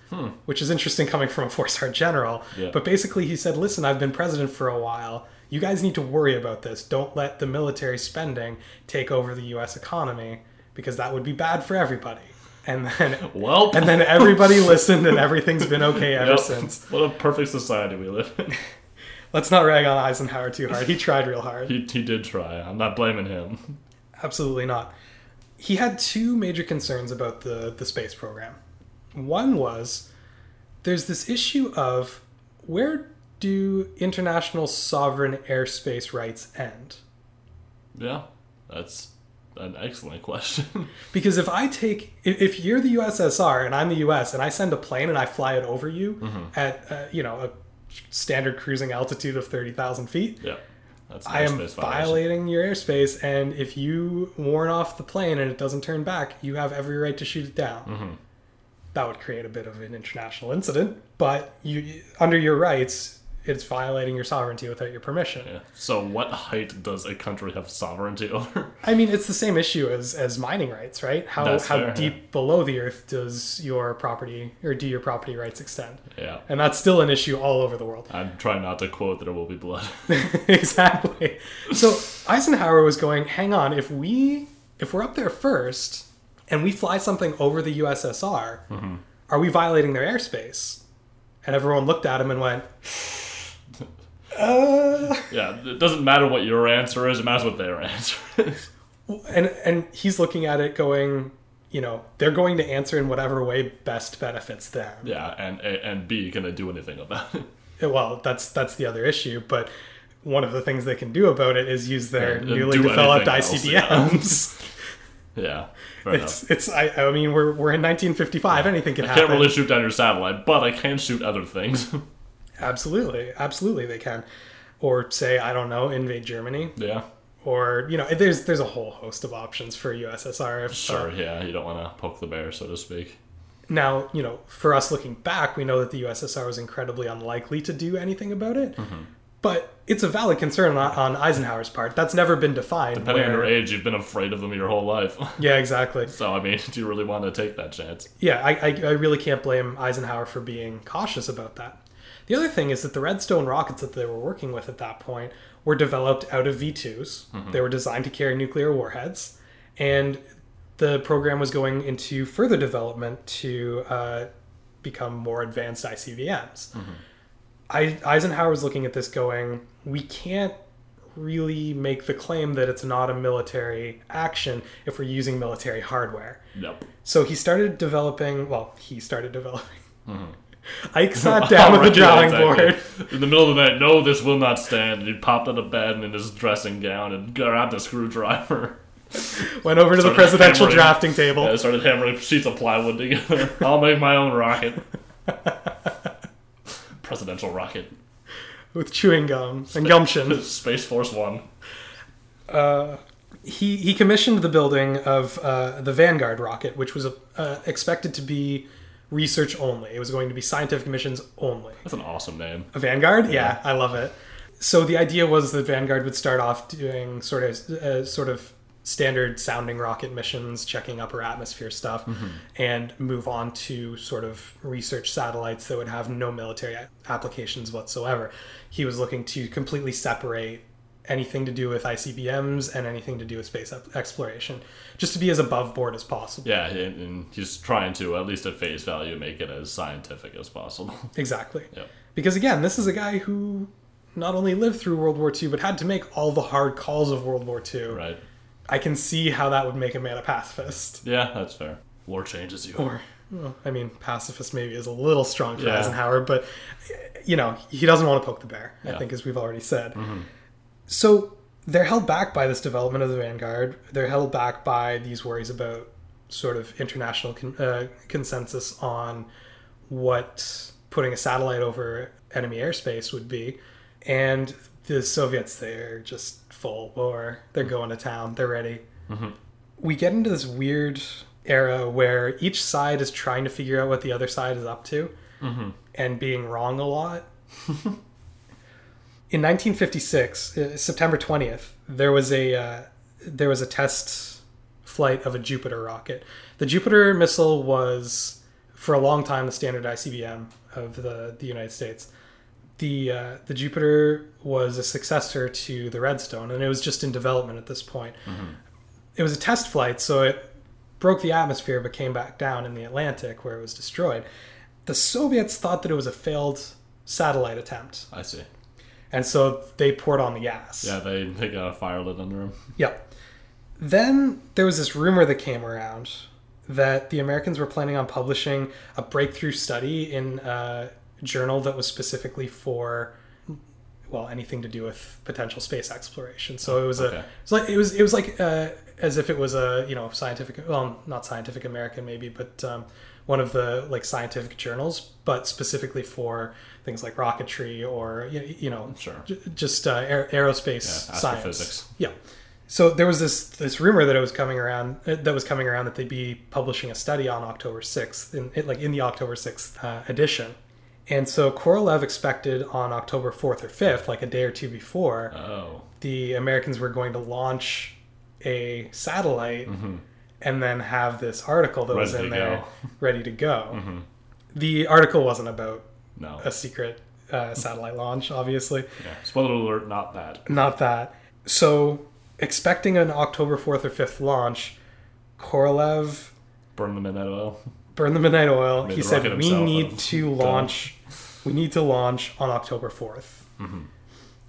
[SPEAKER 1] Which is interesting coming from a four star general.
[SPEAKER 2] Yeah.
[SPEAKER 1] But basically, he said, Listen, I've been president for a while. You guys need to worry about this. Don't let the military spending take over the US economy because that would be bad for everybody. And then
[SPEAKER 2] Well,
[SPEAKER 1] and then everybody listened and everything's been okay ever
[SPEAKER 2] Yep.
[SPEAKER 1] since.
[SPEAKER 2] What a perfect society we live in.
[SPEAKER 1] Let's not rag on Eisenhower too hard. He tried real hard.
[SPEAKER 2] he, he did try. I'm not blaming him.
[SPEAKER 1] Absolutely not. He had two major concerns about the, the space program. One was there's this issue of where do international sovereign airspace rights end?
[SPEAKER 2] Yeah, that's an excellent question.
[SPEAKER 1] Because if I take, if, you're the USSR and I'm the US and I send a plane and I fly it over you at, uh, you know, a standard cruising altitude of 30,000 feet,
[SPEAKER 2] yeah, that's
[SPEAKER 1] I am
[SPEAKER 2] violation.
[SPEAKER 1] violating your airspace, and if you warn off the plane and it doesn't turn back, you have every right to shoot it down.
[SPEAKER 2] Mm-hmm.
[SPEAKER 1] That would create a bit of an international incident, but you, under your rights, it's violating your sovereignty without your permission.
[SPEAKER 2] Yeah. So, what height does a country have sovereignty over?
[SPEAKER 1] I mean, it's the same issue as, as mining rights, right? How
[SPEAKER 2] That's
[SPEAKER 1] how
[SPEAKER 2] fair,
[SPEAKER 1] deep below the earth does your property or do your property rights extend?
[SPEAKER 2] yeah.
[SPEAKER 1] And that's still an issue all over the world.
[SPEAKER 2] I'm trying not to quote that "There will be blood."
[SPEAKER 1] exactly. So Eisenhower was going, hang on, if we if we're up there first and we fly something over the USSR,
[SPEAKER 2] Mm-hmm.
[SPEAKER 1] are we violating their airspace? And everyone looked at him and went, uh,
[SPEAKER 2] yeah, it doesn't matter what your answer is; it matters what their answer is.
[SPEAKER 1] and and he's looking at it going, you know, they're going to answer in whatever way best benefits them.
[SPEAKER 2] Yeah, and and B, can they do anything about it?
[SPEAKER 1] Well, that's that's the other issue, but one of the things they can do about it is use their
[SPEAKER 2] Yeah,
[SPEAKER 1] newly developed
[SPEAKER 2] anything else,
[SPEAKER 1] ICBMs.
[SPEAKER 2] Yeah, fair enough.
[SPEAKER 1] It's it's I, I mean we're we're in 1955. Anything can
[SPEAKER 2] I
[SPEAKER 1] happen.
[SPEAKER 2] I can't really shoot down your satellite, but I can shoot other things.
[SPEAKER 1] Absolutely, absolutely they can. Or say I don't know, invade Germany,
[SPEAKER 2] yeah,
[SPEAKER 1] or you know, there's there's a whole host of options for USSR. If, uh,
[SPEAKER 2] sure. Yeah, you don't want to poke the bear, so to speak.
[SPEAKER 1] now you know, for us looking back, we know that the USSR was incredibly unlikely to do anything about it.
[SPEAKER 2] Mm-hmm.
[SPEAKER 1] But it's a valid concern on, on Eisenhower's part. That's never been defined.
[SPEAKER 2] Depending on your age, you've been afraid of them your whole life.
[SPEAKER 1] Yeah, exactly.
[SPEAKER 2] so I mean, do you really want to take that chance?
[SPEAKER 1] yeah, I, I, I really can't blame Eisenhower for being cautious about that. The other thing is that the Redstone rockets that they were working with at that point were developed out of V 2s. They were designed to carry nuclear warheads. And the program was going into further development to uh, become more advanced ICBMs. I, Eisenhower was looking at this going, we can't really make the claim that it's not a military action if we're using military hardware.
[SPEAKER 2] Yep.
[SPEAKER 1] So he started developing. Well, he started developing. Mm-hmm. Ike sat down at the
[SPEAKER 2] Right, yeah,
[SPEAKER 1] drawing board.
[SPEAKER 2] In the middle of the night, no, this will not stand. And he popped out of bed in his dressing gown and grabbed a screwdriver.
[SPEAKER 1] Went over to the presidential
[SPEAKER 2] hammering.
[SPEAKER 1] drafting table.
[SPEAKER 2] And started hammering sheets of plywood together. I'll make my own rocket. Presidential rocket.
[SPEAKER 1] with chewing gum and gumption.
[SPEAKER 2] Space Force One.
[SPEAKER 1] Uh, he he commissioned the building of uh, the Vanguard rocket, which was uh, expected to be research only. It was going to be scientific missions only.
[SPEAKER 2] That's an awesome name.
[SPEAKER 1] A Vanguard, yeah, I love it. So the idea was that Vanguard would start off doing sort of uh, sort of standard sounding rocket missions, checking upper atmosphere stuff, mm-hmm. and move on to sort of research satellites that would have no military applications whatsoever. He was looking to completely separate anything to do with ICBMs and anything to do with space exploration, just to be as above board as possible.
[SPEAKER 2] Yeah, and, and he's trying to, at least at face value, make it as scientific as possible.
[SPEAKER 1] Exactly.
[SPEAKER 2] Yep.
[SPEAKER 1] Because again, this is a guy who not only lived through World War II, but had to make all the hard calls of World War II.
[SPEAKER 2] Right.
[SPEAKER 1] I can see how that would make a man a pacifist.
[SPEAKER 2] Yeah, that's fair. War changes you.
[SPEAKER 1] Or, well, I mean, pacifist maybe is a little strong for
[SPEAKER 2] Yeah.
[SPEAKER 1] Eisenhower, but, you know, he doesn't want to poke the bear, I think, as we've already said. So they're held back by this development of the Vanguard. They're held back by these worries about sort of international con- uh, consensus on what putting a satellite over enemy airspace would be. And the Soviets, they're just full war. They're going to town. They're ready. We get into this weird era where each side is trying to figure out what the other side is up to and being wrong a lot. In 1956, uh, September 20th, there was a uh, there was a test flight of a Jupiter rocket. The Jupiter missile was for a long time the standard ICBM of the, the United States. The uh, the Jupiter was a successor to the Redstone, and it was just in development at this point. It was a test flight, so it broke the atmosphere but came back down in the Atlantic where it was destroyed. The Soviets thought that it was a failed satellite attempt,
[SPEAKER 2] I see.
[SPEAKER 1] and so they poured on the gas.
[SPEAKER 2] Yeah, they, they got a fire lit under him.
[SPEAKER 1] Yep. Then there was this rumor that came around that the Americans were planning on publishing a breakthrough study in a journal that was specifically for well anything to do with potential space exploration. So it was
[SPEAKER 2] Okay.
[SPEAKER 1] a it's like it was it was like uh, as if it was a you know scientific well not scientific American maybe but um, one of the like scientific journals but specifically for things like rocketry or you you know
[SPEAKER 2] Sure.
[SPEAKER 1] j- just uh, aer- aerospace
[SPEAKER 2] Yeah,
[SPEAKER 1] science. Yeah. So there was this this rumor that it was coming around uh, that was coming around that they'd be publishing a study on October sixth in it, like in the October sixth uh, edition, and so Korolev expected on October fourth or fifth, like a day or two before,
[SPEAKER 2] Oh.
[SPEAKER 1] the Americans were going to launch a satellite and then have this article that was in there
[SPEAKER 2] go.
[SPEAKER 1] ready to go. The article wasn't about
[SPEAKER 2] No.
[SPEAKER 1] a secret uh, satellite launch, obviously.
[SPEAKER 2] Yeah. Spoiler alert, not that.
[SPEAKER 1] Not that. So, expecting an October 4th or 5th launch, Korolev
[SPEAKER 2] Burn the midnight oil.
[SPEAKER 1] Burn the midnight oil.
[SPEAKER 2] Made
[SPEAKER 1] he said, "We need to
[SPEAKER 2] done."
[SPEAKER 1] launch. We need to launch on October 4th."
[SPEAKER 2] Mm-hmm.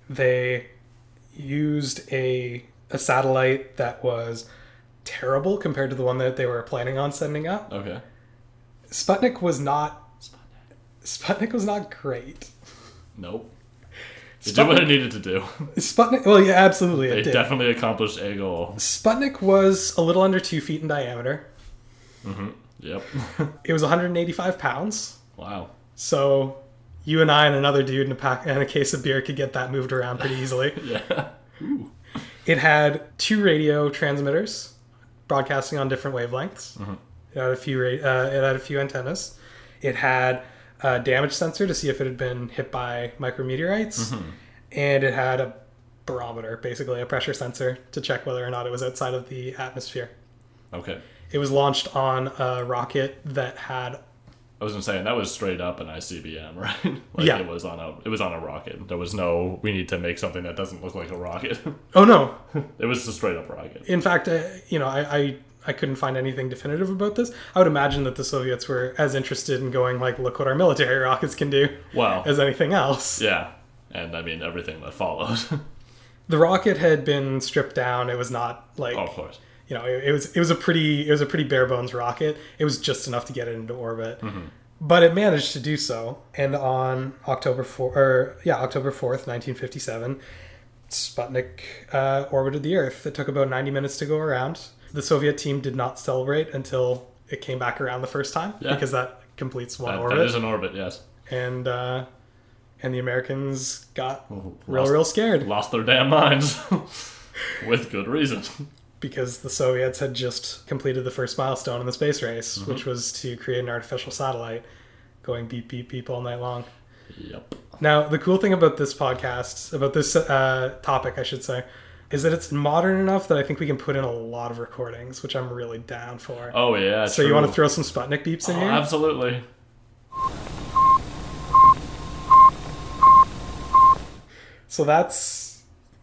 [SPEAKER 1] They used a a satellite that was terrible compared to the one that they were planning on sending up.
[SPEAKER 2] Okay.
[SPEAKER 1] Sputnik was not. Sputnik was not great.
[SPEAKER 2] Nope. It did what it needed to do.
[SPEAKER 1] Sputnik. Well, yeah, absolutely, it
[SPEAKER 2] They
[SPEAKER 1] did.
[SPEAKER 2] definitely accomplished a goal.
[SPEAKER 1] Sputnik was a little under two feet in diameter. Mm-hmm.
[SPEAKER 2] Yep.
[SPEAKER 1] It was 185 pounds.
[SPEAKER 2] wow.
[SPEAKER 1] So you and I and another dude in a pack and a case of beer could get that moved around pretty easily.
[SPEAKER 2] Yeah. Ooh.
[SPEAKER 1] it had two radio transmitters broadcasting on different wavelengths. It had a few ra- uh, it had a few antennas. It had a damage sensor to see if it had been hit by micrometeorites, and it had a barometer, basically a pressure sensor, to check whether or not it was outside of the atmosphere.
[SPEAKER 2] Okay.
[SPEAKER 1] It was launched on a rocket that had
[SPEAKER 2] I was gonna say, that was straight up an ICBM, right? like
[SPEAKER 1] Yeah.
[SPEAKER 2] it was on a it was on a rocket. There was no we need to make something that doesn't look like a rocket.
[SPEAKER 1] oh no
[SPEAKER 2] it was a straight up rocket.
[SPEAKER 1] in fact, uh, you know, I, I I couldn't find anything definitive about this. I would imagine that the Soviets were as interested in going like, look what our military rockets can do,
[SPEAKER 2] Wow.
[SPEAKER 1] as anything else.
[SPEAKER 2] Yeah. And I mean everything that followed.
[SPEAKER 1] The rocket had been stripped down. It was not like
[SPEAKER 2] oh, of course.
[SPEAKER 1] You know, it, it was it was a pretty it was a pretty bare bones rocket. It was just enough to get it into orbit. But it managed to do so, and on October four, or yeah, October fourth, nineteen fifty seven, Sputnik uh, orbited the Earth. It took about ninety minutes to go around. The Soviet team did not celebrate until it came back around the first time
[SPEAKER 2] Yeah.
[SPEAKER 1] because that completes one
[SPEAKER 2] That,
[SPEAKER 1] orbit,
[SPEAKER 2] that is an orbit, yes.
[SPEAKER 1] and uh, and the Americans got real,
[SPEAKER 2] Lost-
[SPEAKER 1] real scared
[SPEAKER 2] Lost their damn minds. With good reason.
[SPEAKER 1] because the Soviets had just completed the first milestone in the space race,
[SPEAKER 2] Mm-hmm.
[SPEAKER 1] which was to create an artificial satellite going beep beep beep all night long.
[SPEAKER 2] Yep.
[SPEAKER 1] Now, the cool thing about this podcast, about this uh, topic, I should say, is that it's modern enough that I think we can put in a lot of recordings, which I'm really down for.
[SPEAKER 2] Oh yeah.
[SPEAKER 1] so you want to throw some Sputnik beeps in
[SPEAKER 2] Oh,
[SPEAKER 1] here?
[SPEAKER 2] absolutely.
[SPEAKER 1] So that's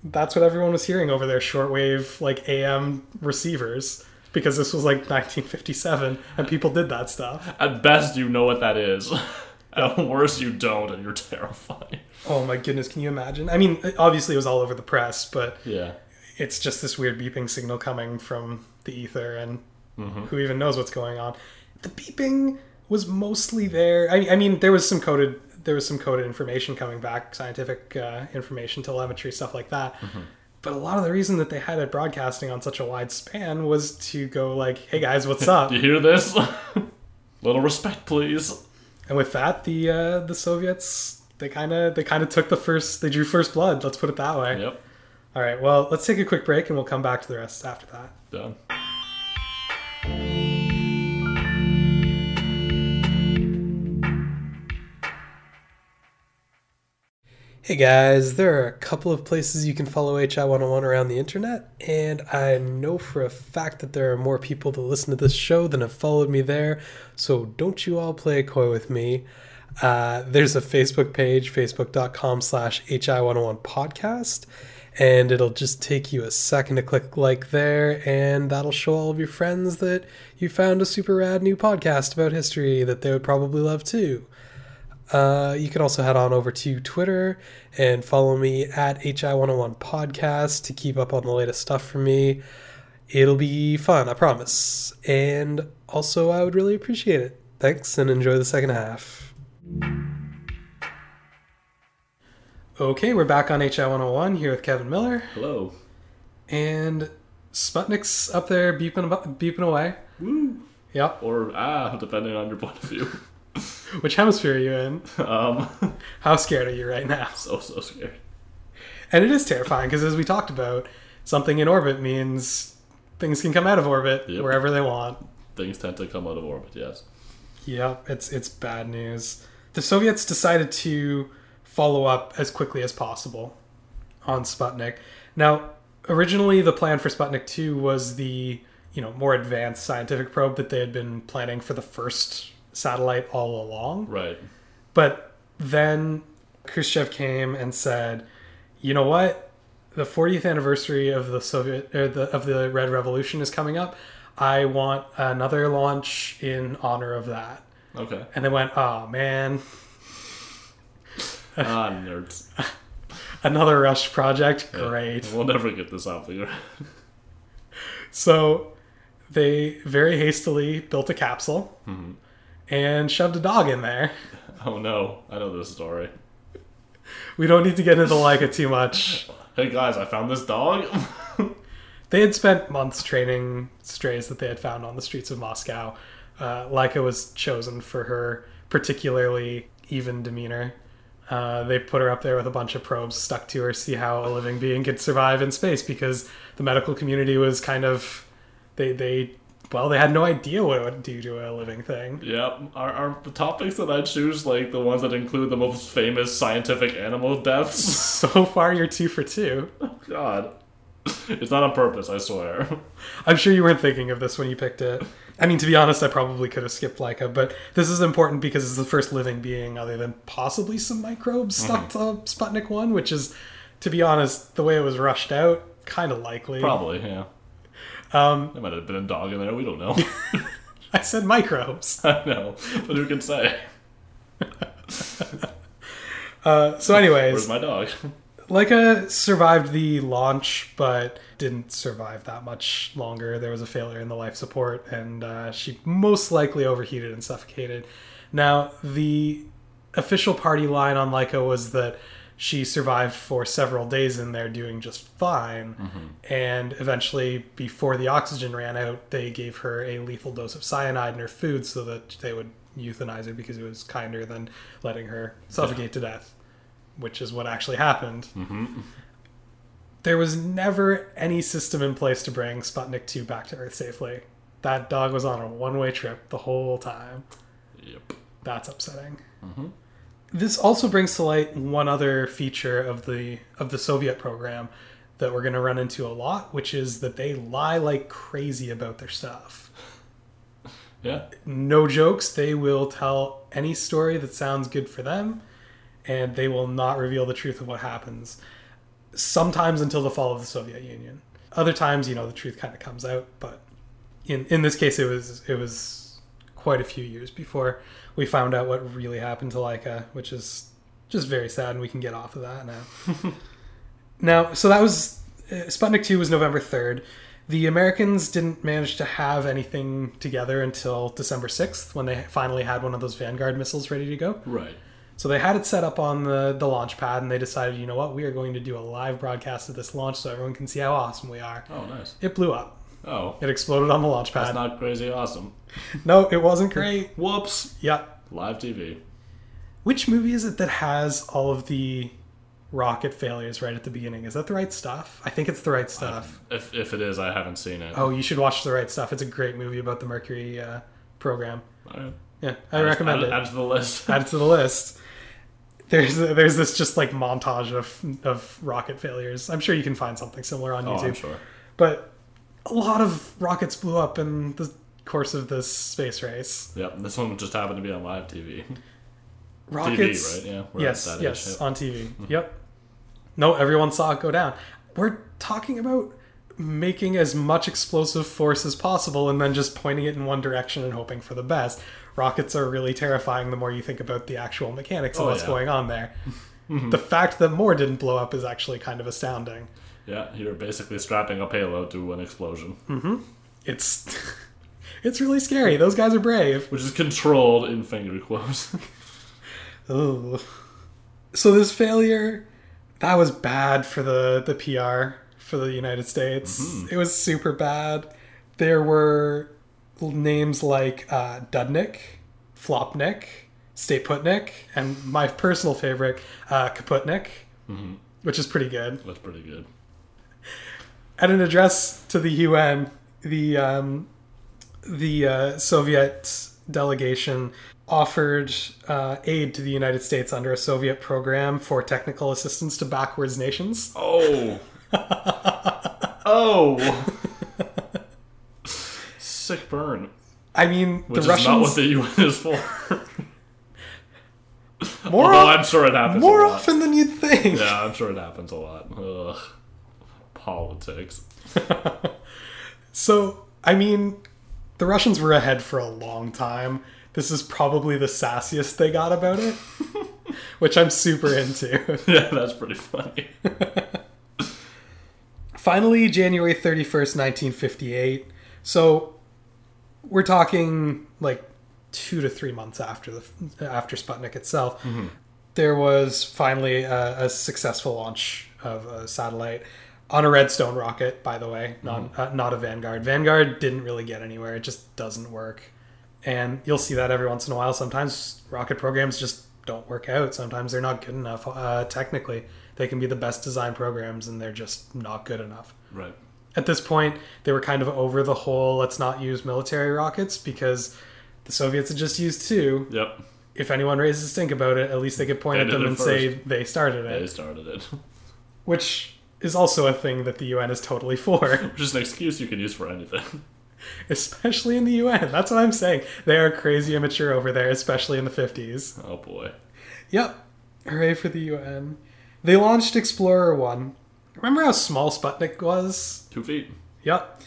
[SPEAKER 1] that's what everyone was hearing over their shortwave like AM receivers because this was like 1957 and people did that stuff.
[SPEAKER 2] At best, you know what that is. At worst, you don't, and you're terrified.
[SPEAKER 1] Oh my goodness, can you imagine? I mean, obviously it was all over the press, but
[SPEAKER 2] Yeah.
[SPEAKER 1] it's just this weird beeping signal coming from the ether and mm-hmm. who even knows what's going on. The beeping was mostly there. I, I mean, there was some coded there was some coded information coming back, scientific uh, information, telemetry, stuff like that. But a lot of the reason that they had it broadcasting on such a wide span was to go like, "Hey guys, what's up?"
[SPEAKER 2] You hear this? Little respect, please.
[SPEAKER 1] And with that, the uh, the Soviets they kind of they kind of took the first they drew first blood. Let's put it that way.
[SPEAKER 2] Yep.
[SPEAKER 1] All right. Well, let's take a quick break and we'll come back to the rest after that.
[SPEAKER 2] Done.
[SPEAKER 1] Hey guys, there are a couple of places you can follow HI 101 around the internet, and I know for a fact that there are more people that listen to this show than have followed me there, so don't you all play coy with me. Uh, there's a Facebook page, facebook.com slash HI101 podcast, and it'll just take you a second to click like there, and that'll show all of your friends that you found a super rad new podcast about history that they would probably love too. Uh, you can also head on over to Twitter and follow me at HI101 Podcast to keep up on the latest stuff from me. It'll be fun, I promise. And also, I would really appreciate it. Thanks and enjoy the second half. Okay, we're back on HI101 here with Kevin Miller.
[SPEAKER 2] Hello.
[SPEAKER 1] And Sputnik's up there beeping, beeping away.
[SPEAKER 2] Woo.
[SPEAKER 1] Yep.
[SPEAKER 2] Or ah, depending on your point of view.
[SPEAKER 1] Which hemisphere are you in?
[SPEAKER 2] um,
[SPEAKER 1] How scared are you right now?
[SPEAKER 2] so so scared.
[SPEAKER 1] And it is terrifying because, as we talked about, something in orbit means things can come out of orbit
[SPEAKER 2] Yep.
[SPEAKER 1] wherever they want.
[SPEAKER 2] Things tend to come out of orbit. Yes.
[SPEAKER 1] Yep, it's it's bad news. The Soviets decided to follow up as quickly as possible on Sputnik. Now, originally the plan for Sputnik 2 was the, you know, more advanced scientific probe that they had been planning for the first satellite all along.
[SPEAKER 2] Right.
[SPEAKER 1] But then Khrushchev came and said, "You know what? The 40th anniversary of the Soviet or the of the Red Revolution is coming up. I want another launch in honor of that."
[SPEAKER 2] Okay.
[SPEAKER 1] And they went, "Oh man,
[SPEAKER 2] ah, nerds.
[SPEAKER 1] another rush project.
[SPEAKER 2] Yeah.
[SPEAKER 1] Great."
[SPEAKER 2] We'll never get this out there.
[SPEAKER 1] So they very hastily built a capsule
[SPEAKER 2] Mm-hmm.
[SPEAKER 1] And shoved a dog in there.
[SPEAKER 2] oh no, I know this story.
[SPEAKER 1] We don't need to get into Laika too much.
[SPEAKER 2] Hey guys, I found this dog.
[SPEAKER 1] They had spent months training strays that they had found on the streets of Moscow. Uh, Laika was chosen for her particularly even demeanor. Uh, they put her up there with a bunch of probes stuck to her, see how a living being could survive in space because the medical community was kind of they they well they had no idea what it would do to a living thing.
[SPEAKER 2] Yep. Are, are the topics that I choose like the ones that include the most famous scientific animal deaths?
[SPEAKER 1] So far, you're two for two.
[SPEAKER 2] Oh, God. It's not on purpose, I swear.
[SPEAKER 1] I'm sure you weren't thinking of this when you picked it. I mean, to be honest, I probably could have skipped Laika, but this is important because it's the first living being, other than possibly some microbes, mm-hmm. stuck to Sputnik 1, which is, to be honest, the way it was rushed out, kind of likely.
[SPEAKER 2] Probably, yeah.
[SPEAKER 1] Um,
[SPEAKER 2] There might have been a dog in there, we don't know.
[SPEAKER 1] I said microbes.
[SPEAKER 2] I know. But who can say?
[SPEAKER 1] Uh, so, anyways,
[SPEAKER 2] Where's my dog?
[SPEAKER 1] Laika survived the launch, but didn't survive that much longer. There was a failure in the life support, and uh, she most likely overheated and suffocated. Now, the official party line on Laika was that she survived for several days in there doing just fine. Mm-hmm. And eventually, before the oxygen ran out, they gave her a lethal dose of cyanide in her food so that they would euthanize her because it was kinder than letting her suffocate to death, which is what actually happened. Mm-hmm. There was never any system in place to bring Sputnik 2 back to Earth safely. That dog was on a one way trip the whole time.
[SPEAKER 2] Yep.
[SPEAKER 1] That's upsetting. Mm-hmm. This also brings to light one other feature of the of the Soviet program. that we're going to run into a lot, which is that they lie like crazy about their stuff.
[SPEAKER 2] Yeah.
[SPEAKER 1] No jokes, they will tell any story that sounds good for them, and they will not reveal the truth of what happens. Sometimes until the fall of the Soviet Union. Other times, you know, the truth kind of comes out, but in in this case, it was it was quite a few years before we found out what really happened to Laika, which is just very sad, and we can get off of that now. now, so that was uh, Sputnik 2 was November 3rd. The Americans didn't manage to have anything together until December 6th when they finally had one of those Vanguard missiles ready to go.
[SPEAKER 2] Right.
[SPEAKER 1] So they had it set up on the, the launch pad and they decided, you know what, we are going to do a live broadcast of this launch so everyone can see how awesome we are.
[SPEAKER 2] Oh, nice.
[SPEAKER 1] It blew up.
[SPEAKER 2] Oh,
[SPEAKER 1] It exploded on the launch
[SPEAKER 2] that's
[SPEAKER 1] pad.
[SPEAKER 2] not crazy awesome.
[SPEAKER 1] no, it wasn't great.
[SPEAKER 2] Whoops.
[SPEAKER 1] Yeah.
[SPEAKER 2] Live TV.
[SPEAKER 1] Which movie is it that has all of the rocket failures right at the beginning? Is that the right stuff? I think it's the right stuff.
[SPEAKER 2] If, if it is, I haven't seen it.
[SPEAKER 1] Oh, you should watch the right stuff. It's a great movie about the Mercury uh, program.
[SPEAKER 2] All right.
[SPEAKER 1] Yeah, I recommend
[SPEAKER 2] add,
[SPEAKER 1] it.
[SPEAKER 2] Add to the list.
[SPEAKER 1] Add to the list. There's there's this just like montage of of rocket failures. I'm sure you can find something similar on
[SPEAKER 2] oh,
[SPEAKER 1] YouTube.
[SPEAKER 2] I'm sure.
[SPEAKER 1] But a lot of rockets blew up in the course of this space race.
[SPEAKER 2] Yep. This one just happened to be on live TV.
[SPEAKER 1] Rockets,
[SPEAKER 2] TV, right? Yeah. we're
[SPEAKER 1] yes,
[SPEAKER 2] that
[SPEAKER 1] yes,
[SPEAKER 2] age,
[SPEAKER 1] on TV. Hmm. Yep. No, everyone saw it go down. We're talking about making as much explosive force as possible and then just pointing it in one direction and hoping for the best. Rockets are really terrifying the more you think about the actual mechanics of
[SPEAKER 2] Oh,
[SPEAKER 1] what's
[SPEAKER 2] yeah.
[SPEAKER 1] going on there. the fact that more didn't blow up is actually kind of astounding.
[SPEAKER 2] Yeah, you're basically strapping a payload to an explosion,
[SPEAKER 1] It's it's really scary. Those guys are brave.
[SPEAKER 2] which is controlled in finger quotes.
[SPEAKER 1] Ugh. So this failure, that was bad for the the PR for the United States.
[SPEAKER 2] Mm-hmm.
[SPEAKER 1] It was super bad. There were names like uh, Dudnik, Flopnik, Stay Putnik, and my personal favorite, uh, Kaputnik,
[SPEAKER 2] Mm-hmm.
[SPEAKER 1] which is pretty good.
[SPEAKER 2] That's pretty good.
[SPEAKER 1] At an address to the UN, the um, the uh, Soviet delegation offered uh, aid to the United States under a Soviet program for technical assistance to backwards nations.
[SPEAKER 2] Oh. oh. Sick burn.
[SPEAKER 1] I mean,
[SPEAKER 2] Which
[SPEAKER 1] the
[SPEAKER 2] is not what the UN is for.
[SPEAKER 1] more,
[SPEAKER 2] Although I'm sure it happens
[SPEAKER 1] more often than you'd think.
[SPEAKER 2] Yeah, I'm sure it happens a lot. Ugh. Politics.
[SPEAKER 1] So, I mean, the Russians were ahead for a long time. This is probably the sassiest they got about it, which I'm super into.
[SPEAKER 2] Yeah, that's pretty funny.
[SPEAKER 1] Finally, January 31st, 1958. So, we're talking like two to three months after the after Sputnik itself. Mm-hmm. There was finally a, a successful launch of a satellite on a Redstone rocket. By the way, not uh, not a Vanguard. Vanguard didn't really get anywhere. It just doesn't work, and you'll see that every once in a while. Sometimes rocket programs just don't work out. Sometimes they're not good enough uh, technically. They can be the best design programs, and they're just not good enough
[SPEAKER 2] Right.
[SPEAKER 1] at this point they were kind of over the whole let's not use military rockets because the soviets had just used two
[SPEAKER 2] Yep.
[SPEAKER 1] if anyone raises a stink about it at least they could point
[SPEAKER 2] They
[SPEAKER 1] at them and say they started it
[SPEAKER 2] They started it.
[SPEAKER 1] which is also a thing that the un is totally for
[SPEAKER 2] Which is an excuse you can use for anything.
[SPEAKER 1] especially in the un that's what i'm saying they are crazy immature over there especially in the 50s
[SPEAKER 2] Oh boy.
[SPEAKER 1] yep hooray for the un they launched explorer 1 remember how small sputnik was
[SPEAKER 2] Two feet.
[SPEAKER 1] Yep.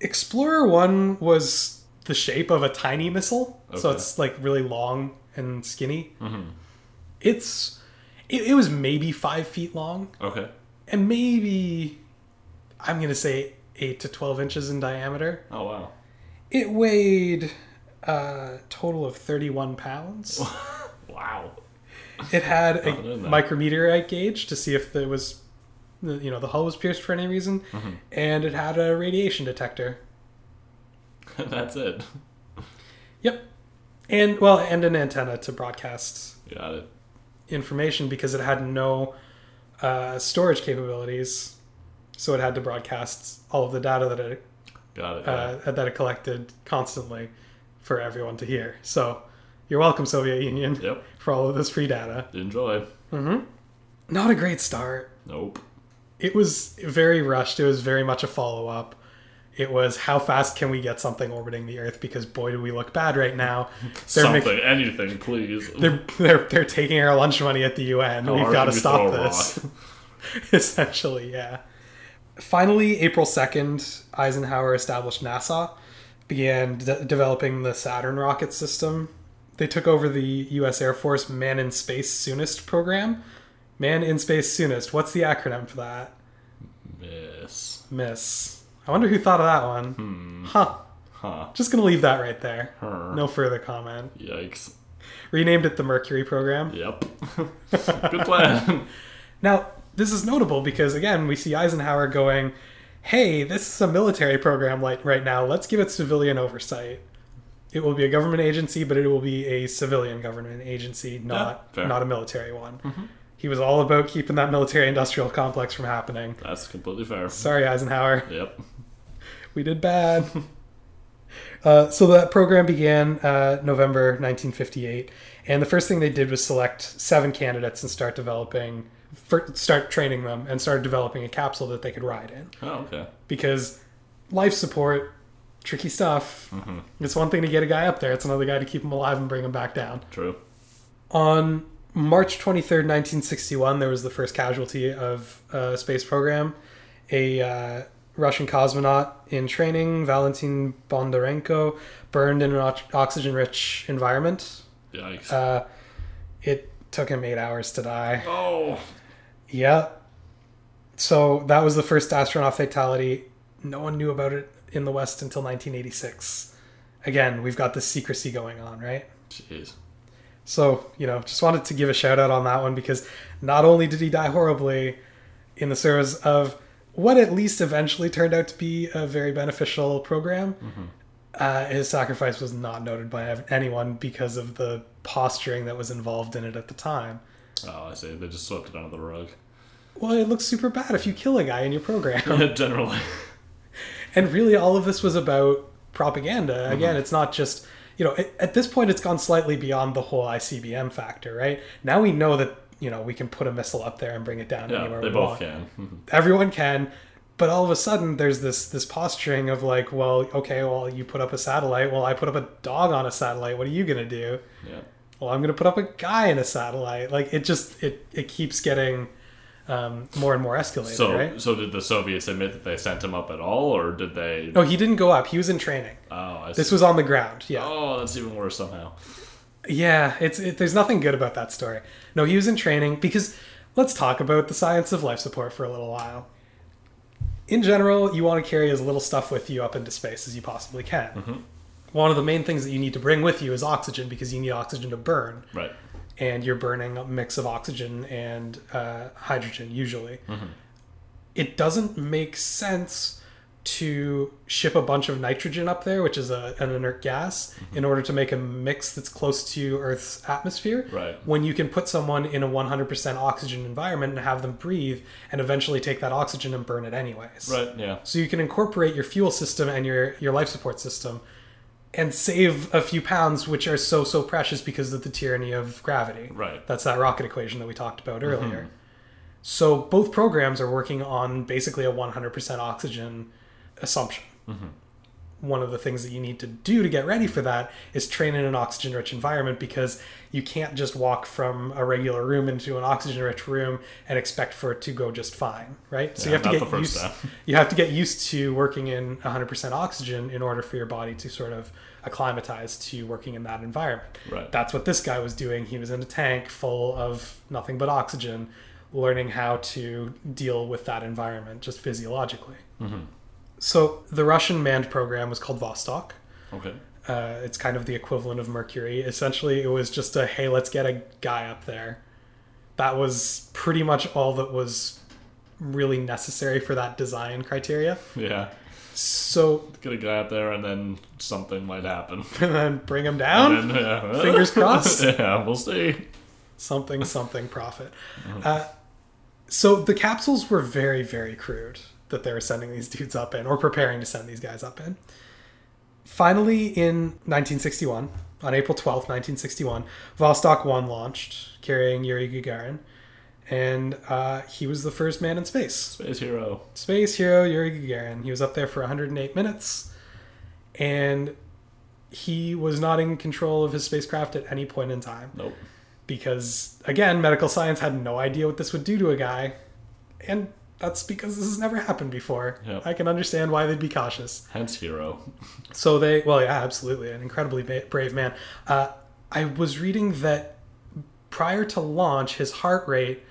[SPEAKER 1] Explorer 1 was the shape of a tiny missile. So it's like really long and skinny. Mm-hmm. It's. It, it was maybe five feet long
[SPEAKER 2] Okay.
[SPEAKER 1] And maybe. I'm going to say 8 to 12 inches in diameter.
[SPEAKER 2] Oh wow.
[SPEAKER 1] It weighed a total of 31 pounds.
[SPEAKER 2] Wow.
[SPEAKER 1] It had a
[SPEAKER 2] Nothing in there.
[SPEAKER 1] micrometeorite gauge to see if there was. You know, the hull was pierced for any reason.
[SPEAKER 2] Mm-hmm.
[SPEAKER 1] And it had a radiation detector.
[SPEAKER 2] That's it.
[SPEAKER 1] Yep. And well, and an antenna to broadcast
[SPEAKER 2] Got it.
[SPEAKER 1] information because it had no uh, storage capabilities. So it had to broadcast all of the data that it
[SPEAKER 2] Got it. yeah.
[SPEAKER 1] uh, that it collected constantly for everyone to hear. So you're welcome, Soviet Union,
[SPEAKER 2] Yep.
[SPEAKER 1] for all of this free data.
[SPEAKER 2] Enjoy.
[SPEAKER 1] Not a great start.
[SPEAKER 2] Nope.
[SPEAKER 1] it was very rushed. It was very much a follow up. It was how fast can we get something orbiting the Earth? Because boy, do we look bad right now. They're
[SPEAKER 2] Something,
[SPEAKER 1] making-
[SPEAKER 2] anything, please.
[SPEAKER 1] they're they're they're taking our lunch money at the UN.
[SPEAKER 2] How
[SPEAKER 1] We've got to stop this. Essentially, yeah. Finally, April second, Eisenhower established NASA, began de- developing the Saturn rocket system. They took over the U.S. Air Force Man in Space Soonest program. Man in Space Soonest. What's the acronym for that?
[SPEAKER 2] Miss.
[SPEAKER 1] Miss. I wonder who thought of that one.
[SPEAKER 2] Hmm.
[SPEAKER 1] Huh.
[SPEAKER 2] Huh.
[SPEAKER 1] Just gonna leave that right there.
[SPEAKER 2] Her.
[SPEAKER 1] No further comment.
[SPEAKER 2] Yikes.
[SPEAKER 1] Renamed it the Mercury program.
[SPEAKER 2] Yep. Good plan.
[SPEAKER 1] Now, this is notable because again, we see Eisenhower going, "Hey, this is a military program like right now. Let's give it civilian oversight. It will be a government agency, but it will be a civilian government agency, not
[SPEAKER 2] fair.
[SPEAKER 1] not a military one." He was all about keeping that military-industrial complex from happening.
[SPEAKER 2] That's completely fair.
[SPEAKER 1] Sorry, Eisenhower.
[SPEAKER 2] Yep.
[SPEAKER 1] we did bad. uh, so that program began uh, November 1958, and the first thing they did was select seven candidates and start developing, start training them, and start developing a capsule that they could ride in.
[SPEAKER 2] Oh, okay.
[SPEAKER 1] Because life support, tricky stuff. It's one thing to get a guy up there; it's another guy to keep him alive and bring him back down.
[SPEAKER 2] True.
[SPEAKER 1] On March 23rd, 1961, there was the first casualty of a space program. A uh, Russian cosmonaut in training, Valentin Bondarenko, burned in an oxygen rich environment.
[SPEAKER 2] Yikes.
[SPEAKER 1] Uh, it took him eight hours to die.
[SPEAKER 2] oh.
[SPEAKER 1] Yeah. So that was the first astronaut fatality. No one knew about it in the West until 1986. Again, we've got this secrecy going on, right?
[SPEAKER 2] Jeez.
[SPEAKER 1] So, you know, just wanted to give a shout out on that one because not only did he die horribly in the service of what at least eventually turned out to be a very beneficial program, uh, his sacrifice was not noted by anyone because of the posturing that was involved in it at the time.
[SPEAKER 2] Oh, I see. They just swept it under the rug.
[SPEAKER 1] Well, it looks super bad if you kill a guy in your program.
[SPEAKER 2] Generally.
[SPEAKER 1] and really all of this was about propaganda again it's not just you know at, at this point it's gone slightly beyond the whole icbm factor right? Now we know that you know we can put a missile up there and bring it down
[SPEAKER 2] Yeah,
[SPEAKER 1] anywhere
[SPEAKER 2] they
[SPEAKER 1] we
[SPEAKER 2] both
[SPEAKER 1] want.
[SPEAKER 2] can.
[SPEAKER 1] Everyone can but all of a sudden there's this this posturing of like well okay well you put up a satellite. Well i put up a dog on a satellite. What are you going to do?
[SPEAKER 2] Yeah.
[SPEAKER 1] well i'm going to put up a guy in a satellite. Like it just it it keeps getting um, more and more escalated
[SPEAKER 2] So,
[SPEAKER 1] right
[SPEAKER 2] so did the Soviets admit that they sent him up at all, or did they?
[SPEAKER 1] no he didn't go up he was in training
[SPEAKER 2] Oh, I see.
[SPEAKER 1] this was on the ground yeah
[SPEAKER 2] Oh, that's even worse somehow.
[SPEAKER 1] Yeah, it's it, there's nothing good about that story. No, he was in training because let's talk about the science of life support for a little while. In general, you want to carry as little stuff with you up into space as you possibly can. One of the main things that you need to bring with you is oxygen because you need oxygen to burn,
[SPEAKER 2] Right.
[SPEAKER 1] And you're burning a mix of oxygen and uh, hydrogen usually. It doesn't make sense to ship a bunch of nitrogen up there, which is a, an inert gas, in order to make a mix that's close to Earth's atmosphere.
[SPEAKER 2] Right.
[SPEAKER 1] When you can put someone in a 100% oxygen environment and have them breathe and eventually take that oxygen and burn it anyways.
[SPEAKER 2] Right. Yeah.
[SPEAKER 1] So you can incorporate your fuel system and your, your life support system and save a few pounds, which are so, so precious because of the tyranny of gravity.
[SPEAKER 2] Right.
[SPEAKER 1] That's that rocket equation that we talked about earlier. So both programs are working on basically a 100% oxygen assumption. One of the things that you need to do to get ready for that is train in an oxygen rich environment because you can't just walk from a regular room into an oxygen rich room and expect for it to go just fine, right? So
[SPEAKER 2] Yeah,
[SPEAKER 1] you have to get used you have to get used to working in 100% oxygen in order for your body to sort of acclimatize to working in that environment.
[SPEAKER 2] Right.
[SPEAKER 1] That's what this guy was doing. He was in a tank full of nothing but oxygen, learning how to deal with that environment just physiologically. So the Russian manned program was called Vostok.
[SPEAKER 2] Okay.
[SPEAKER 1] Uh, it's kind of the equivalent of Mercury. Essentially, it was just a hey, let's get a guy up there. That was pretty much all that was really necessary for that design criteria.
[SPEAKER 2] Yeah.
[SPEAKER 1] So
[SPEAKER 2] Get a guy up there, and then something might happen.
[SPEAKER 1] and then bring him down.
[SPEAKER 2] Then, yeah.
[SPEAKER 1] Fingers crossed.
[SPEAKER 2] yeah, we'll see.
[SPEAKER 1] something something profit. Uh, so the capsules were very very crude that they were sending these dudes up in or preparing to send these guys up in. Finally, in 1961, on April 12th, 1961, Vostok 1 launched, carrying Yuri Gagarin. And uh, he was the first man in space.
[SPEAKER 2] Space hero.
[SPEAKER 1] Space hero Yuri Gagarin. He was up there for 108 minutes, and he was not in control of his spacecraft at any point in time
[SPEAKER 2] Nope.
[SPEAKER 1] because, again, medical science had no idea what this would do to a guy, and that's because this has never happened before.
[SPEAKER 2] Yep.
[SPEAKER 1] I can understand why they'd be cautious.
[SPEAKER 2] Hence hero.
[SPEAKER 1] So they, well, yeah, absolutely, an incredibly brave man. Uh, I was reading that prior to launch, his heart rate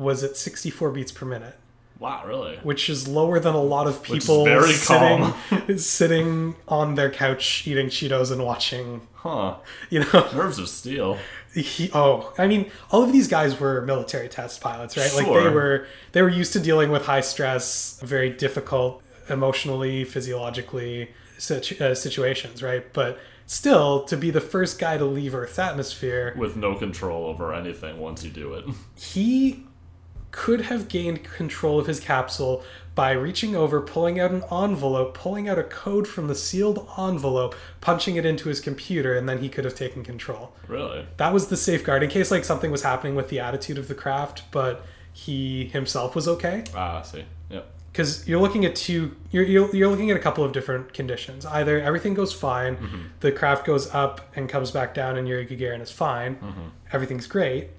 [SPEAKER 1] was at 64 beats per minute,
[SPEAKER 2] Wow, really?
[SPEAKER 1] which is lower than a lot of people
[SPEAKER 2] very
[SPEAKER 1] sitting,
[SPEAKER 2] calm.
[SPEAKER 1] sitting on their couch eating Cheetos and watching.
[SPEAKER 2] Huh.
[SPEAKER 1] You know,
[SPEAKER 2] Nerves of steel.
[SPEAKER 1] he, oh, I mean, all of these guys were military test pilots, right? Like they were they were used to dealing with high stress, very difficult emotionally, physiologically situ- uh, situations, right? But still, to be the first guy to leave Earth's atmosphere,
[SPEAKER 2] With no control over anything once you do it.
[SPEAKER 1] he could have gained control of his capsule by reaching over, pulling out an envelope, pulling out a code from the sealed envelope, punching it into his computer, and then he could have taken control.
[SPEAKER 2] Really?
[SPEAKER 1] that was the safeguard in case like something was happening with the attitude of the craft but he himself was okay
[SPEAKER 2] Ah, I see. Yep.
[SPEAKER 1] because you're looking at two you're, you're, you're looking at a couple of different conditions either everything goes fine the craft goes up and comes back down and yuri gagarin is fine everything's great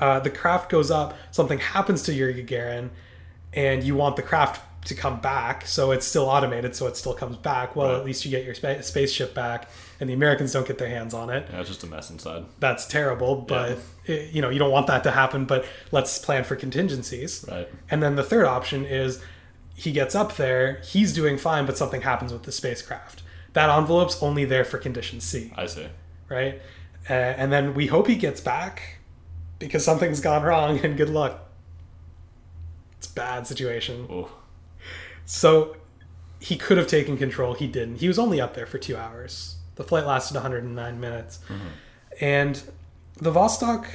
[SPEAKER 1] uh, the craft goes up something happens to yuri gagarin and you want the craft to come back so it's still automated so it still comes back well
[SPEAKER 2] Right.
[SPEAKER 1] at least you get your spa- spaceship back and the americans don't get their hands on it
[SPEAKER 2] Yeah, it's just a mess inside.
[SPEAKER 1] that's terrible but it, you know you don't want that to happen but let's plan for contingencies
[SPEAKER 2] Right.
[SPEAKER 1] and then the third option is he gets up there he's doing fine but something happens with the spacecraft that envelope's only there for condition c
[SPEAKER 2] I see.
[SPEAKER 1] right uh, and then we hope he gets back because something's gone wrong and good luck it's a bad situation
[SPEAKER 2] Oh,
[SPEAKER 1] so he could have taken control. He didn't. He was only up there for two hours. The flight lasted 109 minutes. Mm-hmm. And the Vostok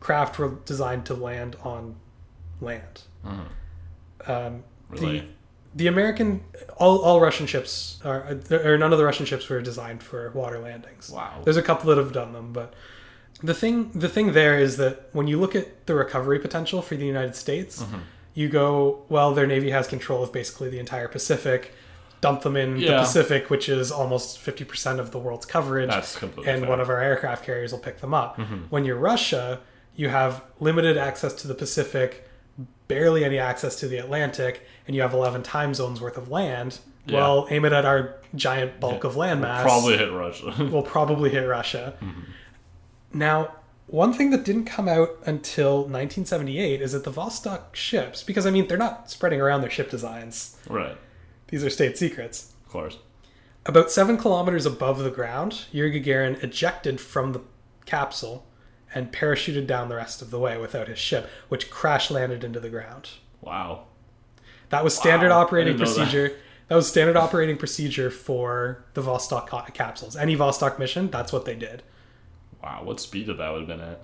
[SPEAKER 1] craft were designed to land on land. Mm-hmm. Um,
[SPEAKER 2] really?
[SPEAKER 1] the, the American, all, all Russian ships, are, uh, or none of the Russian ships were designed for water landings.
[SPEAKER 2] Wow.
[SPEAKER 1] There's a couple that have done them, but the thing the thing there is that when you look at the recovery potential for the United States,
[SPEAKER 2] Mm-hmm.
[SPEAKER 1] you go, well, their navy has control of basically the entire Pacific. Dump them in the Pacific, which is almost 50% of the world's coverage,
[SPEAKER 2] That's completely
[SPEAKER 1] and
[SPEAKER 2] fair.
[SPEAKER 1] one of our aircraft carriers will pick them up.
[SPEAKER 2] Mm-hmm.
[SPEAKER 1] When you're Russia, you have limited access to the Pacific, barely any access to the Atlantic, and you have 11 time zones worth of land.
[SPEAKER 2] Yeah.
[SPEAKER 1] Well, aim it at our giant bulk of landmass
[SPEAKER 2] Probably hit Russia.
[SPEAKER 1] we'll probably hit Russia.
[SPEAKER 2] Mm-hmm.
[SPEAKER 1] Now, one thing that didn't come out until 1978 is that the Vostok ships, because I mean, they're not spreading around their ship designs,
[SPEAKER 2] right.
[SPEAKER 1] these are state secrets.
[SPEAKER 2] Of course.
[SPEAKER 1] About seven kilometers above the ground, Yuri Gagarin ejected from the capsule and parachuted down the rest of the way without his ship, which crash landed into the ground.
[SPEAKER 2] Wow.
[SPEAKER 1] That was standard
[SPEAKER 2] Wow,
[SPEAKER 1] operating
[SPEAKER 2] didn't that.
[SPEAKER 1] procedure. That. was standard operating procedure for the Vostok capsules. Any Vostok mission, that's what they did.
[SPEAKER 2] Wow. What speed would that would have been at?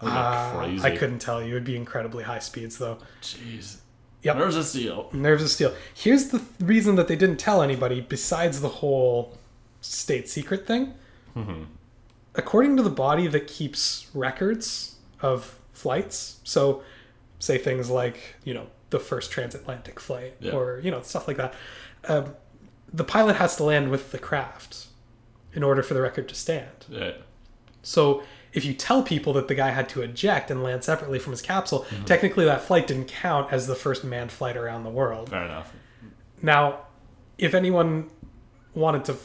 [SPEAKER 1] Uh,
[SPEAKER 2] crazy.
[SPEAKER 1] I couldn't tell you. It'd be incredibly high speeds, though.
[SPEAKER 2] Jeez.
[SPEAKER 1] Yep.
[SPEAKER 2] Nerves of steel.
[SPEAKER 1] Nerves of steel. Here's the th- reason that they didn't tell anybody, besides the whole state secret thing.
[SPEAKER 2] Mm-hmm.
[SPEAKER 1] According to the body that keeps records of flights, so say things like, you know, the first transatlantic flight
[SPEAKER 2] Yeah.
[SPEAKER 1] or, you know, stuff like that, um, the pilot has to land with the craft in order for the record to stand.
[SPEAKER 2] Yeah.
[SPEAKER 1] So if you tell people that the guy had to eject and land separately from his capsule,
[SPEAKER 2] Mm-hmm.
[SPEAKER 1] technically that flight didn't count as the first manned flight around the world.
[SPEAKER 2] Fair enough.
[SPEAKER 1] Now, if anyone wanted to,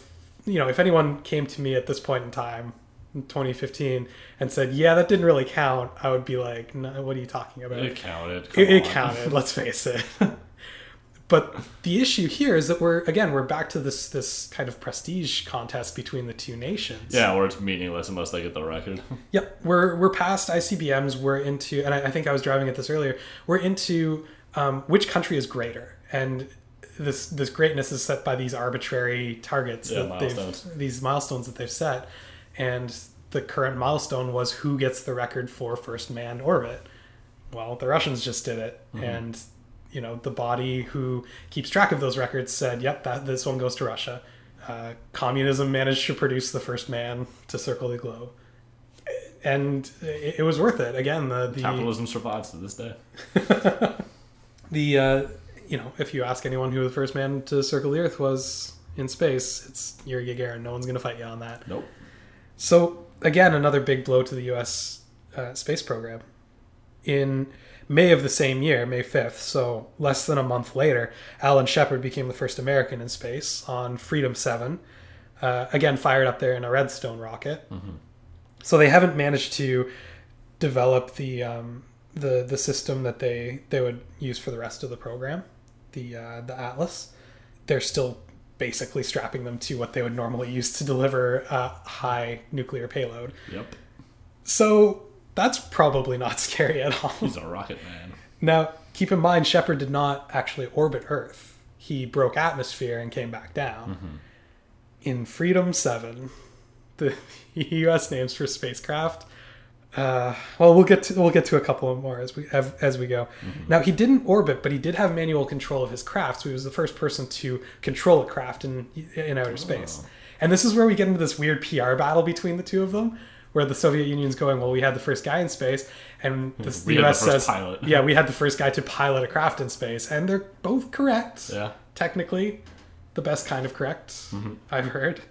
[SPEAKER 1] you know, if anyone came to me at this point in time, in 2015, and said, "Yeah, that didn't really count," I would be like, no, "What are you talking about?"
[SPEAKER 2] It counted.
[SPEAKER 1] it, it counted. Let's face it. but the issue here is that we're again we're back to this this kind of prestige contest between the two nations.
[SPEAKER 2] Yeah, where it's meaningless unless they get the record.
[SPEAKER 1] Yep, we're we're past ICBMs. We're into, and I, I think I was driving at this earlier. We're into um, which country is greater, and this this greatness is set by these arbitrary targets
[SPEAKER 2] Yeah,
[SPEAKER 1] that they've
[SPEAKER 2] milestones.
[SPEAKER 1] these milestones that they've set, and the current milestone was who gets the record for first manned orbit. Well, the Russians just did it,
[SPEAKER 2] Mm-hmm.
[SPEAKER 1] and you know the body who keeps track of those records said, "Yep, that this one goes to Russia." Uh, communism managed to produce the first man to circle the globe and it, it was worth it. Again, the the
[SPEAKER 2] Capitalism survives to this day.
[SPEAKER 1] the uh, you know if you ask anyone who the first man to circle the Earth was in space, it's Yuri Gagarin. No one's going to fight you on that.
[SPEAKER 2] Nope.
[SPEAKER 1] So again, another big blow to the U.S. Uh, space program. In May of the same year, May 5th, so less than a month later, Alan Shepard became the first American in space on Freedom 7, uh, again fired up there in a Redstone rocket. So they haven't managed to develop the um, the the system that they they would use for the rest of the program, the uh, the Atlas. They're still basically strapping them to what they would normally use to deliver a high nuclear payload.
[SPEAKER 2] Yep.
[SPEAKER 1] So that's probably not scary at all.
[SPEAKER 2] He's a rocket man.
[SPEAKER 1] Now, keep in mind, Shepard did not actually orbit Earth. He broke atmosphere and came back down. In Freedom 7, the U.S. names for spacecraft. Uh, well, we'll get to we'll get to a couple more as we as, as we go. Now he didn't orbit, but he did have manual control of his craft. So he was the first person to control a craft in in outer space. And this is where we get into this weird PR battle between the two of them, where the Soviet Union's going, "Well, we had the first guy in space," and the,
[SPEAKER 2] We
[SPEAKER 1] the
[SPEAKER 2] the
[SPEAKER 1] U.S.
[SPEAKER 2] first
[SPEAKER 1] says,
[SPEAKER 2] pilot.
[SPEAKER 1] "Yeah, we had the first guy to pilot a craft in space," and they're both correct.
[SPEAKER 2] Yeah.
[SPEAKER 1] Technically, the best kind of correct I've heard.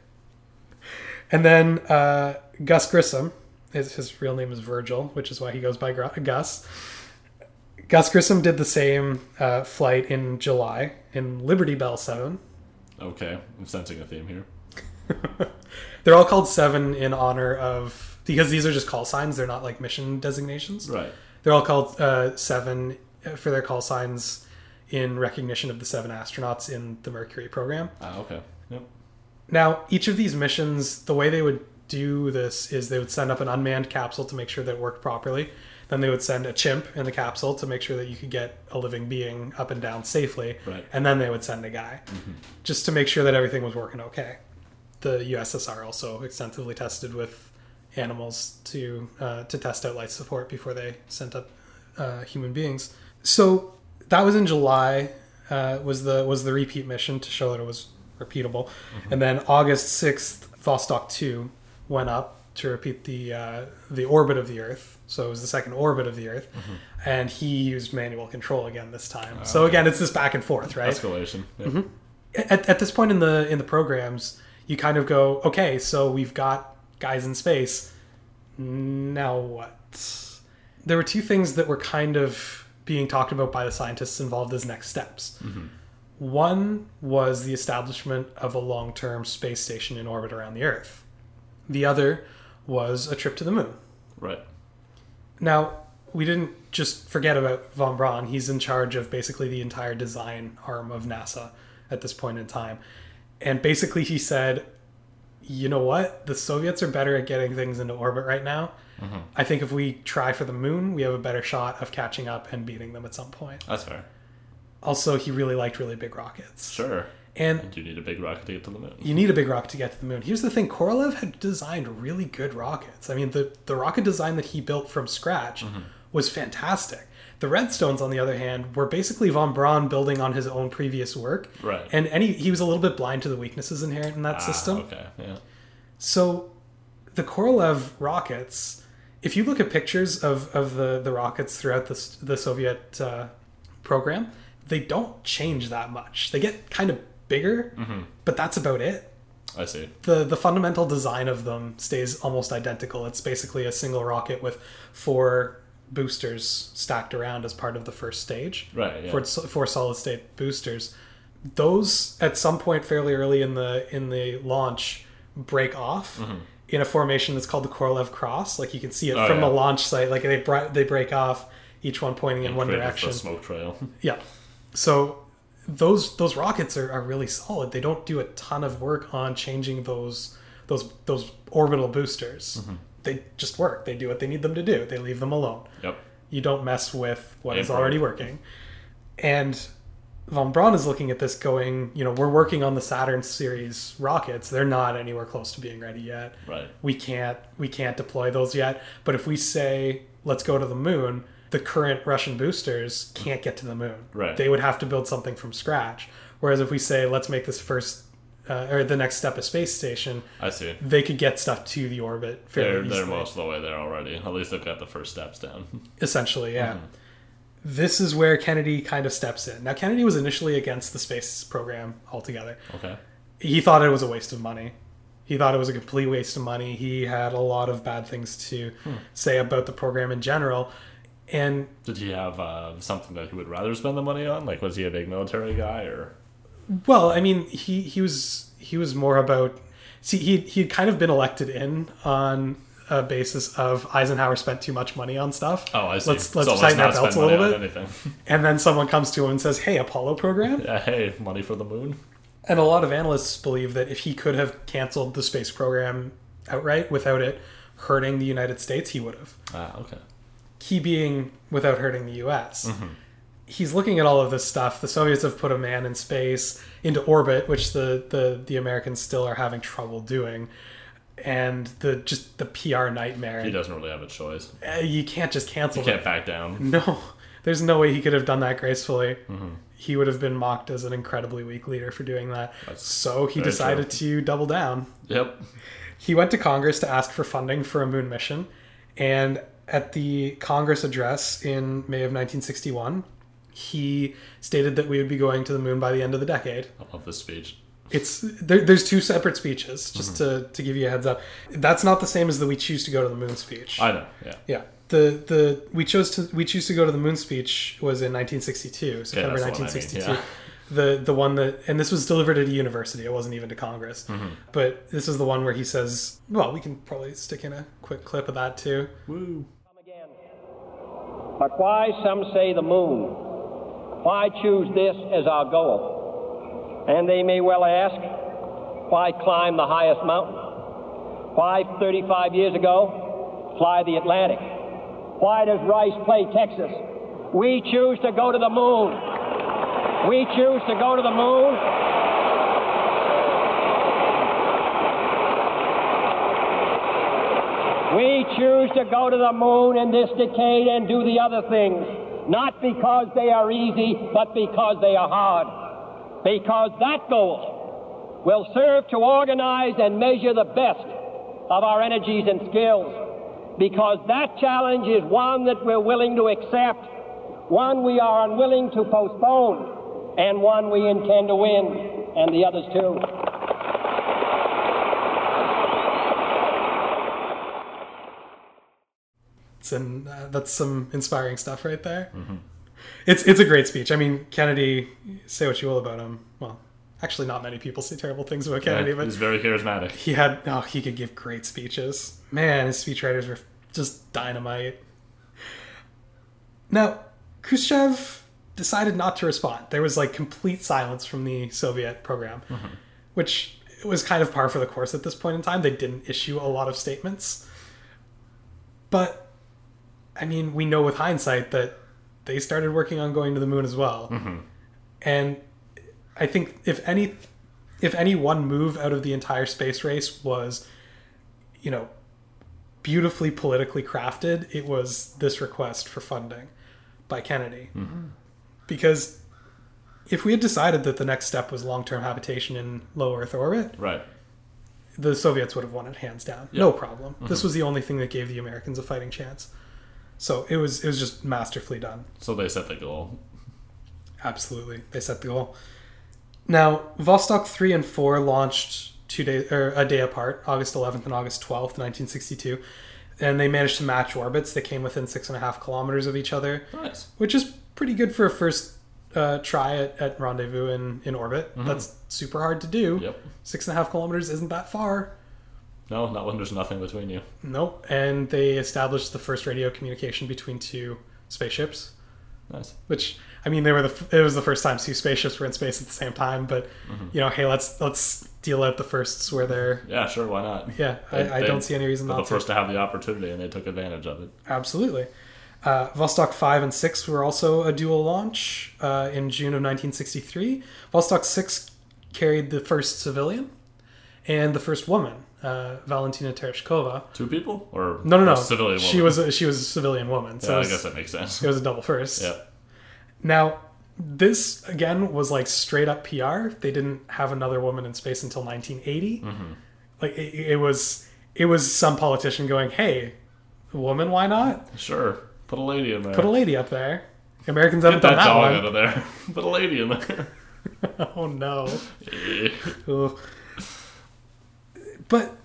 [SPEAKER 1] And then uh, Gus Grissom, his, his real name is Virgil, which is why he goes by Gr- Gus. Gus Grissom did the same uh, flight in July in Liberty Bell 7.
[SPEAKER 2] Okay. I'm sensing a theme here.
[SPEAKER 1] They're all called 7 in honor of, because these are just call signs, they're not like mission designations.
[SPEAKER 2] Right.
[SPEAKER 1] They're all called uh, 7 for their call signs in recognition of the seven astronauts in the Mercury program.
[SPEAKER 2] Ah, okay. Yep.
[SPEAKER 1] Now, each of these missions, the way they would do this is they would send up an unmanned capsule to make sure that it worked properly. Then they would send a chimp in the capsule to make sure that you could get a living being up and down safely.
[SPEAKER 2] Right.
[SPEAKER 1] And then they would send a guy just to make sure that everything was working okay. The USSR also extensively tested with animals to uh, to test out life support before they sent up uh, human beings. So that was in July. Uh, was the was the repeat mission to show that it was repeatable, and then August sixth, Vostok two went up to repeat the uh, the orbit of the Earth. So it was the second orbit of the Earth, and he used manual control again this time. so again, it's this back and forth, right?
[SPEAKER 2] Escalation. Yep.
[SPEAKER 1] at, at this point in the in the programs you kind of go okay so we've got guys in space now what there were two things that were kind of being talked about by the scientists involved as next steps mm-hmm. one was the establishment of a long-term space station in orbit around the earth the other was a trip to the moon
[SPEAKER 2] Right.
[SPEAKER 1] now, we didn't just forget about von Braun. He's in charge of basically the entire design arm of NASA at this point in time. And basically, he said, you know what? The Soviets are better at getting things into orbit right now. Mm-hmm. I think if we try for the moon, we have a better shot of catching up and beating them at some point.
[SPEAKER 2] That's fair.
[SPEAKER 1] Also, he really liked really big rockets.
[SPEAKER 2] Sure.
[SPEAKER 1] And
[SPEAKER 2] And you need a big rocket to get to the moon.
[SPEAKER 1] you need a big rocket to get to the moon. Here's the thing: Korolev had designed really good rockets. I mean, the the rocket design that he built from scratch mm-hmm. was fantastic. The Redstones, on the other hand, were basically von Braun building on his own previous work,
[SPEAKER 2] Right.
[SPEAKER 1] and any he was a little bit blind to the weaknesses inherent in that
[SPEAKER 2] Ah,
[SPEAKER 1] system.
[SPEAKER 2] Okay. Yeah.
[SPEAKER 1] So, the Korolev rockets, if you look at pictures of, of the, the rockets throughout the, the Soviet uh, program, they don't change that much. They get kind of bigger, but that's about it.
[SPEAKER 2] I see.
[SPEAKER 1] The, the fundamental design of them stays almost identical. It's basically a single rocket with four boosters stacked around as part of the first stage
[SPEAKER 2] Right. Yeah.
[SPEAKER 1] four, four solid state boosters. Those at some point fairly early in the in the launch break off in a formation that's called the Korolev cross. Like you can see it
[SPEAKER 2] Mm-hmm. Oh,
[SPEAKER 1] from
[SPEAKER 2] yeah.
[SPEAKER 1] the launch site. Like they bri- they break off, each one pointing in one direction.
[SPEAKER 2] smoke trail.
[SPEAKER 1] Yeah. So those those rockets are, are really solid. They don't do a ton of work on changing those those those orbital boosters.
[SPEAKER 2] Mm-hmm.
[SPEAKER 1] They just work. They do what they need them to do. They leave them alone
[SPEAKER 2] yep.
[SPEAKER 1] you don't mess with what is already working. And von Braun is looking at this going, you know, we're working on the Saturn series rockets. They're not anywhere close to being ready yet.
[SPEAKER 2] Right.
[SPEAKER 1] We can't we can't deploy those yet. But if we say let's go to the moon, the current Russian boosters can't get to the moon.
[SPEAKER 2] Right.
[SPEAKER 1] They would have to build something from scratch. Whereas if we say let's make this first uh, or the next step of space station,
[SPEAKER 2] I see.
[SPEAKER 1] they could get stuff to the orbit fairly
[SPEAKER 2] They're, they're most of the way there already. At least they've got the first steps down.
[SPEAKER 1] Essentially, yeah.
[SPEAKER 2] Mm-hmm.
[SPEAKER 1] This is where Kennedy kind of steps in. Now, Kennedy was initially against the space program altogether.
[SPEAKER 2] Okay.
[SPEAKER 1] He thought it was a waste of money. He thought it was a complete waste of money. He had a lot of bad things to
[SPEAKER 2] Hmm.
[SPEAKER 1] say about the program in general. And
[SPEAKER 2] Did he have uh, something that he would rather spend the money on? Like, was he a big military guy or?
[SPEAKER 1] Well, I mean, he he was he was more about. See, he he had kind of been elected in on a basis of Eisenhower spent too much money on stuff.
[SPEAKER 2] Oh, I see.
[SPEAKER 1] Let's let's
[SPEAKER 2] so
[SPEAKER 1] tighten our belts a little bit. And then someone comes to him and says, "Hey, Apollo program."
[SPEAKER 2] yeah, hey, money for the moon.
[SPEAKER 1] And a lot of analysts believe that if he could have canceled the space program outright without it hurting the United States, he would have.
[SPEAKER 2] Ah, okay.
[SPEAKER 1] Key being without hurting the US. He's looking at all of this stuff. The Soviets have put a man in space into orbit, which the, the, the Americans still are having trouble doing. And the just the PR nightmare.
[SPEAKER 2] He doesn't really have a choice.
[SPEAKER 1] Uh, you can't just cancel
[SPEAKER 2] He can't back down.
[SPEAKER 1] No, there's no way he could have done that gracefully.
[SPEAKER 2] Mm-hmm.
[SPEAKER 1] He would have been mocked as an incredibly weak leader for doing that.
[SPEAKER 2] That's
[SPEAKER 1] so he decided to double down.
[SPEAKER 2] Yep.
[SPEAKER 1] He went to Congress to ask for funding for a moon mission, and at the Congress address in May of 1961, he stated that we would be going to the moon by the end of the decade.
[SPEAKER 2] I love this speech.
[SPEAKER 1] It's there, there's two separate speeches, just to, to give you a heads up. That's not the same as the "We choose to go to the moon" speech.
[SPEAKER 2] I know. Yeah.
[SPEAKER 1] Yeah. The the we chose to we choose to go to the moon speech was in 1962, September
[SPEAKER 2] that's the one I mean,
[SPEAKER 1] 1962.
[SPEAKER 2] yeah.
[SPEAKER 1] The the one that and this was delivered at a university. It wasn't even to Congress.
[SPEAKER 2] Mm-hmm.
[SPEAKER 1] But this is the one where he says, well, we can probably stick in a quick clip of that too.
[SPEAKER 2] Woo.
[SPEAKER 3] Again. But why, some say, the moon? Why choose this as our goal? And they may well ask, why climb the highest mountain? Why, 35 years ago, fly the Atlantic? Why does Rice play Texas? We choose to go to the moon. We choose to go to the moon. We choose to go to the moon in this decade and do the other things, not because they are easy, but because they are hard. Because that goal will serve to organize and measure the best of our energies and skills. Because that challenge is one that we're willing to accept, one we are unwilling to postpone, and one we intend to win, and the others too.
[SPEAKER 1] And uh, that's some inspiring stuff right there. It's it's a great speech. I mean, Kennedy. Say what you will about him. Well, actually, not many people say terrible things about Kennedy,
[SPEAKER 2] Yeah,
[SPEAKER 1] but
[SPEAKER 2] he's very charismatic.
[SPEAKER 1] he had oh he could give great speeches man his speechwriters were just dynamite now khrushchev decided not to respond there was like complete silence from the soviet program which was kind of par for the course at this point in time they didn't issue a lot of statements but i mean we know with hindsight that they started working on going to the moon as well mm-hmm. and i think if any if any one move out of the entire space race was, you know, beautifully politically crafted, it was this request for funding by Kennedy. Mm-hmm. Because if we had decided that the next step was long term habitation in low Earth orbit,
[SPEAKER 2] Right.
[SPEAKER 1] the Soviets would have won it hands down. No problem. This mm-hmm. was the only thing that gave the Americans a fighting chance. So it was it was just masterfully done.
[SPEAKER 2] So they set the goal.
[SPEAKER 1] Absolutely, they set the goal. Now, Vostok three and four launched two days or a day apart, August 11th and August 12th, 1962, and they managed to match orbits. They came within six and a half kilometers of each other,
[SPEAKER 2] Nice.
[SPEAKER 1] which is pretty good for a first uh, try at, at rendezvous in in orbit. That's super hard to do.
[SPEAKER 2] Yep.
[SPEAKER 1] Six and a half kilometers isn't that far.
[SPEAKER 2] No, not when there's nothing between you.
[SPEAKER 1] Nope. And they established the first radio communication between two spaceships.
[SPEAKER 2] Nice.
[SPEAKER 1] which I mean they were the it was the first time two spaceships were in space at the same time but you know hey let's let's deal out the firsts where they're
[SPEAKER 2] Yeah, sure. Why not?
[SPEAKER 1] yeah
[SPEAKER 2] They-
[SPEAKER 1] I, I
[SPEAKER 2] they
[SPEAKER 1] don't see any reason not
[SPEAKER 2] the
[SPEAKER 1] to
[SPEAKER 2] first to have the opportunity, and they took advantage of it.
[SPEAKER 1] absolutely uh, Vostok 5 and 6 were also a dual launch uh, in June of 1963 Vostok 6 carried the first civilian and the first woman uh, Valentina Tereshkova
[SPEAKER 2] Two people or
[SPEAKER 1] no no no
[SPEAKER 2] civilian woman?
[SPEAKER 1] she was a, she was a civilian woman so
[SPEAKER 2] Yeah,
[SPEAKER 1] it
[SPEAKER 2] I guess that makes sense.
[SPEAKER 1] it was a double first
[SPEAKER 2] Yeah.
[SPEAKER 1] Now, this again was like straight up PR. They didn't have another woman in space until 1980. Like it, it was it was some politician going, "Hey, woman, why not
[SPEAKER 2] Sure. Put a lady in there.
[SPEAKER 1] put a lady up there?" Americans haven't
[SPEAKER 2] Get
[SPEAKER 1] done
[SPEAKER 2] that
[SPEAKER 1] that
[SPEAKER 2] dog
[SPEAKER 1] one.
[SPEAKER 2] out of there. Put a lady in there.
[SPEAKER 1] Oh no. But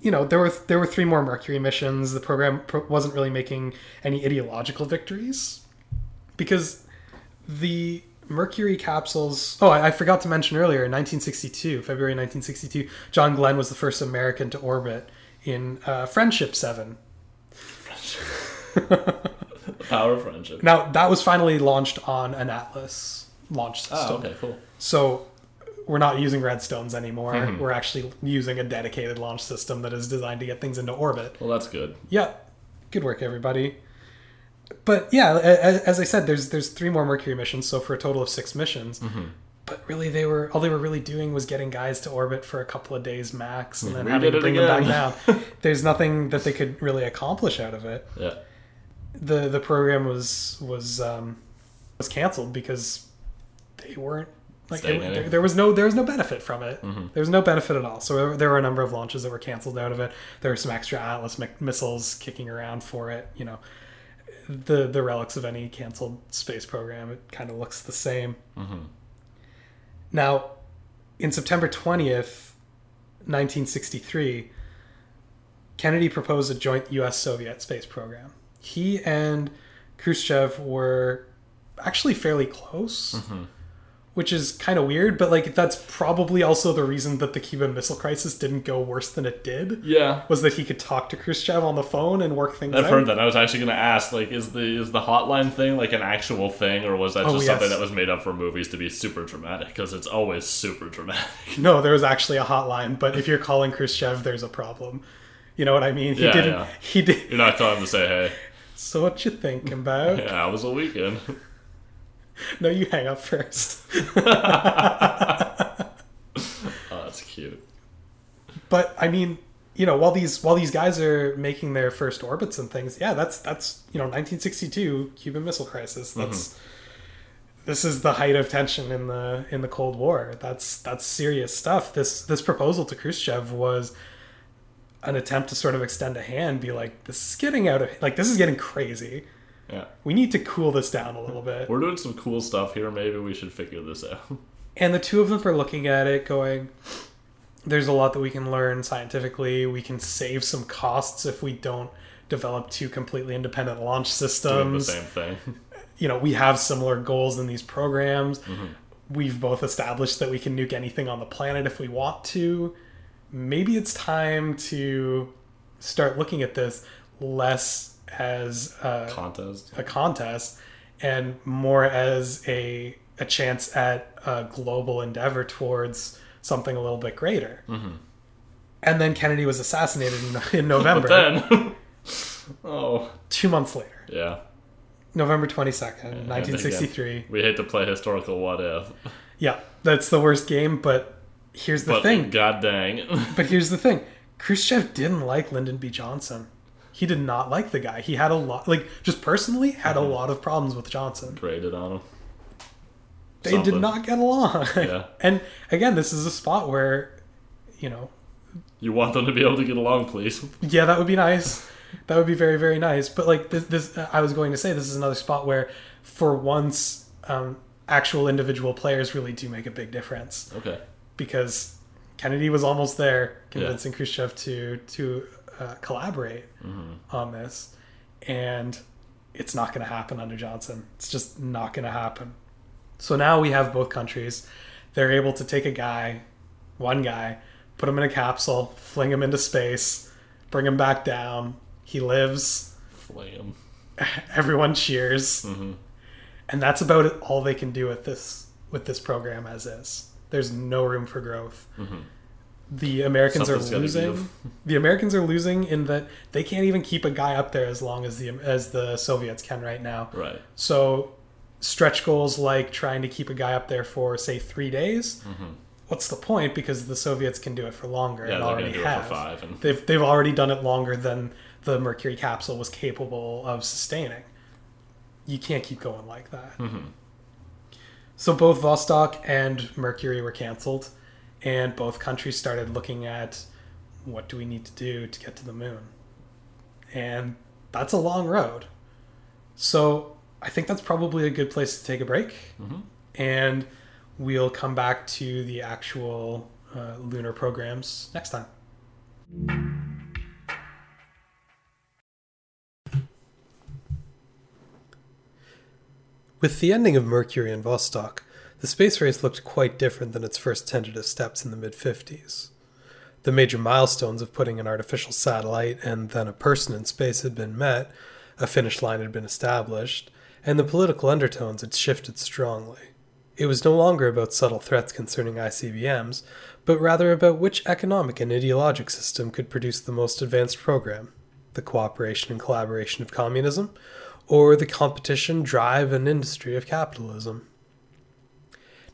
[SPEAKER 1] you know there were there were three more Mercury missions. The program pro- wasn't really making any ideological victories because the Mercury capsules. Oh, I, I forgot to mention earlier. In 1962, February 1962, John Glenn was the first American to orbit in uh, Friendship Seven.
[SPEAKER 2] The power of friendship.
[SPEAKER 1] Now that was finally launched on an Atlas launch system.
[SPEAKER 2] Oh, okay, cool.
[SPEAKER 1] So we're not using redstones anymore.
[SPEAKER 2] Mhm.
[SPEAKER 1] We're actually using a dedicated launch system that is designed to get things into orbit.
[SPEAKER 2] Well, that's good.
[SPEAKER 1] Yeah, good work, everybody. But yeah, as I said, there's there's three more Mercury missions, so for a total of six missions.
[SPEAKER 2] Mm-hmm.
[SPEAKER 1] But really, they were all they were really doing was getting guys to orbit for a couple of days max, and then
[SPEAKER 2] We
[SPEAKER 1] having to bring them back down. There's nothing that they could really accomplish out of it.
[SPEAKER 2] Yeah.
[SPEAKER 1] the The program was was um, was canceled because they weren't like it, there, there was no there was no benefit from it.
[SPEAKER 2] Mhm.
[SPEAKER 1] There was no benefit at all. So there, were a number of launches that were canceled out of it. There were some extra Atlas mi- missiles kicking around for it. You know, the the relics of any canceled space program. It kind of looks the same.
[SPEAKER 2] Mhm.
[SPEAKER 1] Now, in September twentieth, nineteen sixty three, Kennedy proposed a joint U.S. Soviet space program. He and Khrushchev were actually fairly close
[SPEAKER 2] Mhm.
[SPEAKER 1] Which is kind of weird, but like that's probably also the reason that the Cuban Missile Crisis didn't go worse than it did.
[SPEAKER 2] Yeah.
[SPEAKER 1] Was that he could talk to Khrushchev on the phone and work things out?
[SPEAKER 2] I've
[SPEAKER 1] out?
[SPEAKER 2] heard that. I was actually going to ask, like, is the is the hotline thing like an actual thing, or was that
[SPEAKER 1] Oh,
[SPEAKER 2] just
[SPEAKER 1] yes.
[SPEAKER 2] something that was made up for movies to be super dramatic? Because it's always super dramatic.
[SPEAKER 1] No, there was actually a hotline, but if you're calling Khrushchev, there's a problem. You know what I mean? He
[SPEAKER 2] Yeah,
[SPEAKER 1] didn't.
[SPEAKER 2] yeah.
[SPEAKER 1] He did.
[SPEAKER 2] You're not telling him to say, "Hey,
[SPEAKER 1] So what you thinking about?
[SPEAKER 2] yeah, how was the weekend?"
[SPEAKER 1] No, you hang up first.
[SPEAKER 2] Oh, that's cute.
[SPEAKER 1] but I mean, you know, while these while these guys are making their first orbits and things, yeah, that's that's you know, 1962 Cuban Missile Crisis. Mm-hmm. That's this is the height of tension in the in the Cold War. That's that's serious stuff. This this proposal to Khrushchev was an attempt to sort of extend a hand, be like, this is getting out of like this is getting crazy.
[SPEAKER 2] Yeah,
[SPEAKER 1] We need to cool this down a little bit.
[SPEAKER 2] we're doing some cool stuff here. Maybe we should figure this out.
[SPEAKER 1] And the two of them are looking at it, going, "There's a lot that we can learn scientifically. We can save some costs if we don't develop two completely independent launch
[SPEAKER 2] Doing the
[SPEAKER 1] systems.
[SPEAKER 2] same thing.
[SPEAKER 1] You know, we have similar goals in these programs.
[SPEAKER 2] Mm-hmm.
[SPEAKER 1] We've both established that we can nuke anything on the planet if we want to. Maybe it's time to start looking at this less as a,
[SPEAKER 2] Contest.
[SPEAKER 1] a contest and more as a a chance at a global endeavor towards something a little bit greater.
[SPEAKER 2] Mhm.
[SPEAKER 1] And then Kennedy was assassinated in, in November,
[SPEAKER 2] But then, oh
[SPEAKER 1] two months later,
[SPEAKER 2] yeah,
[SPEAKER 1] November twenty second, nineteen sixty three.
[SPEAKER 2] we hate to play historical what if,
[SPEAKER 1] Yeah, that's the worst game. But here's the
[SPEAKER 2] but
[SPEAKER 1] thing.
[SPEAKER 2] god dang,
[SPEAKER 1] But here's the thing. Khrushchev didn't like Lyndon B. Johnson. He did not like the guy. He had a lot, like just personally, had a
[SPEAKER 2] Mm-hmm.
[SPEAKER 1] lot of problems with Johnson.
[SPEAKER 2] grated on him.
[SPEAKER 1] they
[SPEAKER 2] Something.
[SPEAKER 1] did not get along.
[SPEAKER 2] Yeah.
[SPEAKER 1] and again, this is a spot where, you know,
[SPEAKER 2] You want them to be able to get along, please.
[SPEAKER 1] yeah, that would be nice. That would be very, very nice. But like this, this I was going to say, this is another spot where, for once, um, actual individual players really do make a big difference
[SPEAKER 2] Okay.
[SPEAKER 1] because Kennedy was almost there, convincing Khrushchev to to uh, collaborate on this, and it's not going to happen under Johnson. It's just not going to happen. So now we have both countries. They're able to take a guy, one guy, put him in a capsule, fling him into space, bring him back down. He lives.
[SPEAKER 2] Flame.
[SPEAKER 1] Everyone cheers,
[SPEAKER 2] hmm
[SPEAKER 1] and that's about it, all they can do with this with this program as is. There's no room for growth. The Americans
[SPEAKER 2] Something's
[SPEAKER 1] are losing. The Americans are losing in that they can't even keep a guy up there as long as the as the Soviets can right now.
[SPEAKER 2] Right.
[SPEAKER 1] So stretch goals like trying to keep a guy up there for say three days. What's the point? Because the Soviets can do it for longer
[SPEAKER 2] Mm-hmm. Yeah,
[SPEAKER 1] and already
[SPEAKER 2] gonna do it
[SPEAKER 1] have.
[SPEAKER 2] for five. And
[SPEAKER 1] They've they've already done it longer than the Mercury capsule was capable of sustaining. You can't keep going like that.
[SPEAKER 2] Mm-hmm.
[SPEAKER 1] So both Vostok and Mercury were canceled, and both countries started looking at what do we need to do to get to the moon. And that's a long road. So I think that's probably a good place to take a break. And we'll come back to the actual uh, lunar programs next time. With the ending of Mercury and Vostok, the space race looked quite different than its first tentative steps in the mid 50s. The major milestones of putting an artificial satellite and then a person in space had been met, a finish line had been established, and the political undertones had shifted strongly. It was no longer about subtle threats concerning ICBMs, but rather about which economic and ideologic system could produce the most advanced program the cooperation and collaboration of communism, or the competition, drive, and industry of capitalism.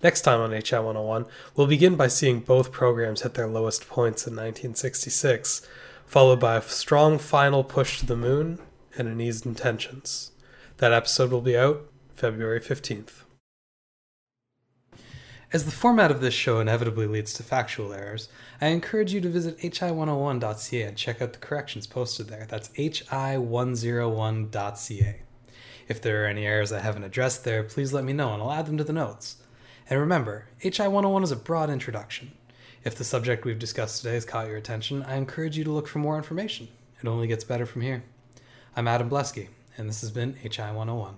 [SPEAKER 1] Next time on HI 101, we'll begin by seeing both programs hit their lowest points in 1966, followed by a strong final push to the moon and an ease in tensions. That episode will be out February 15th. As the format of this show inevitably leads to factual errors, I encourage you to visit hi101.ca and check out the corrections posted there. That's hi101.ca. If there are any errors I haven't addressed there, please let me know and I'll add them to the notes. And remember, HI 101 is a broad introduction. If the subject we've discussed today has caught your attention, I encourage you to look for more information. It only gets better from here. I'm Adam Blesky, and this has been HI 101.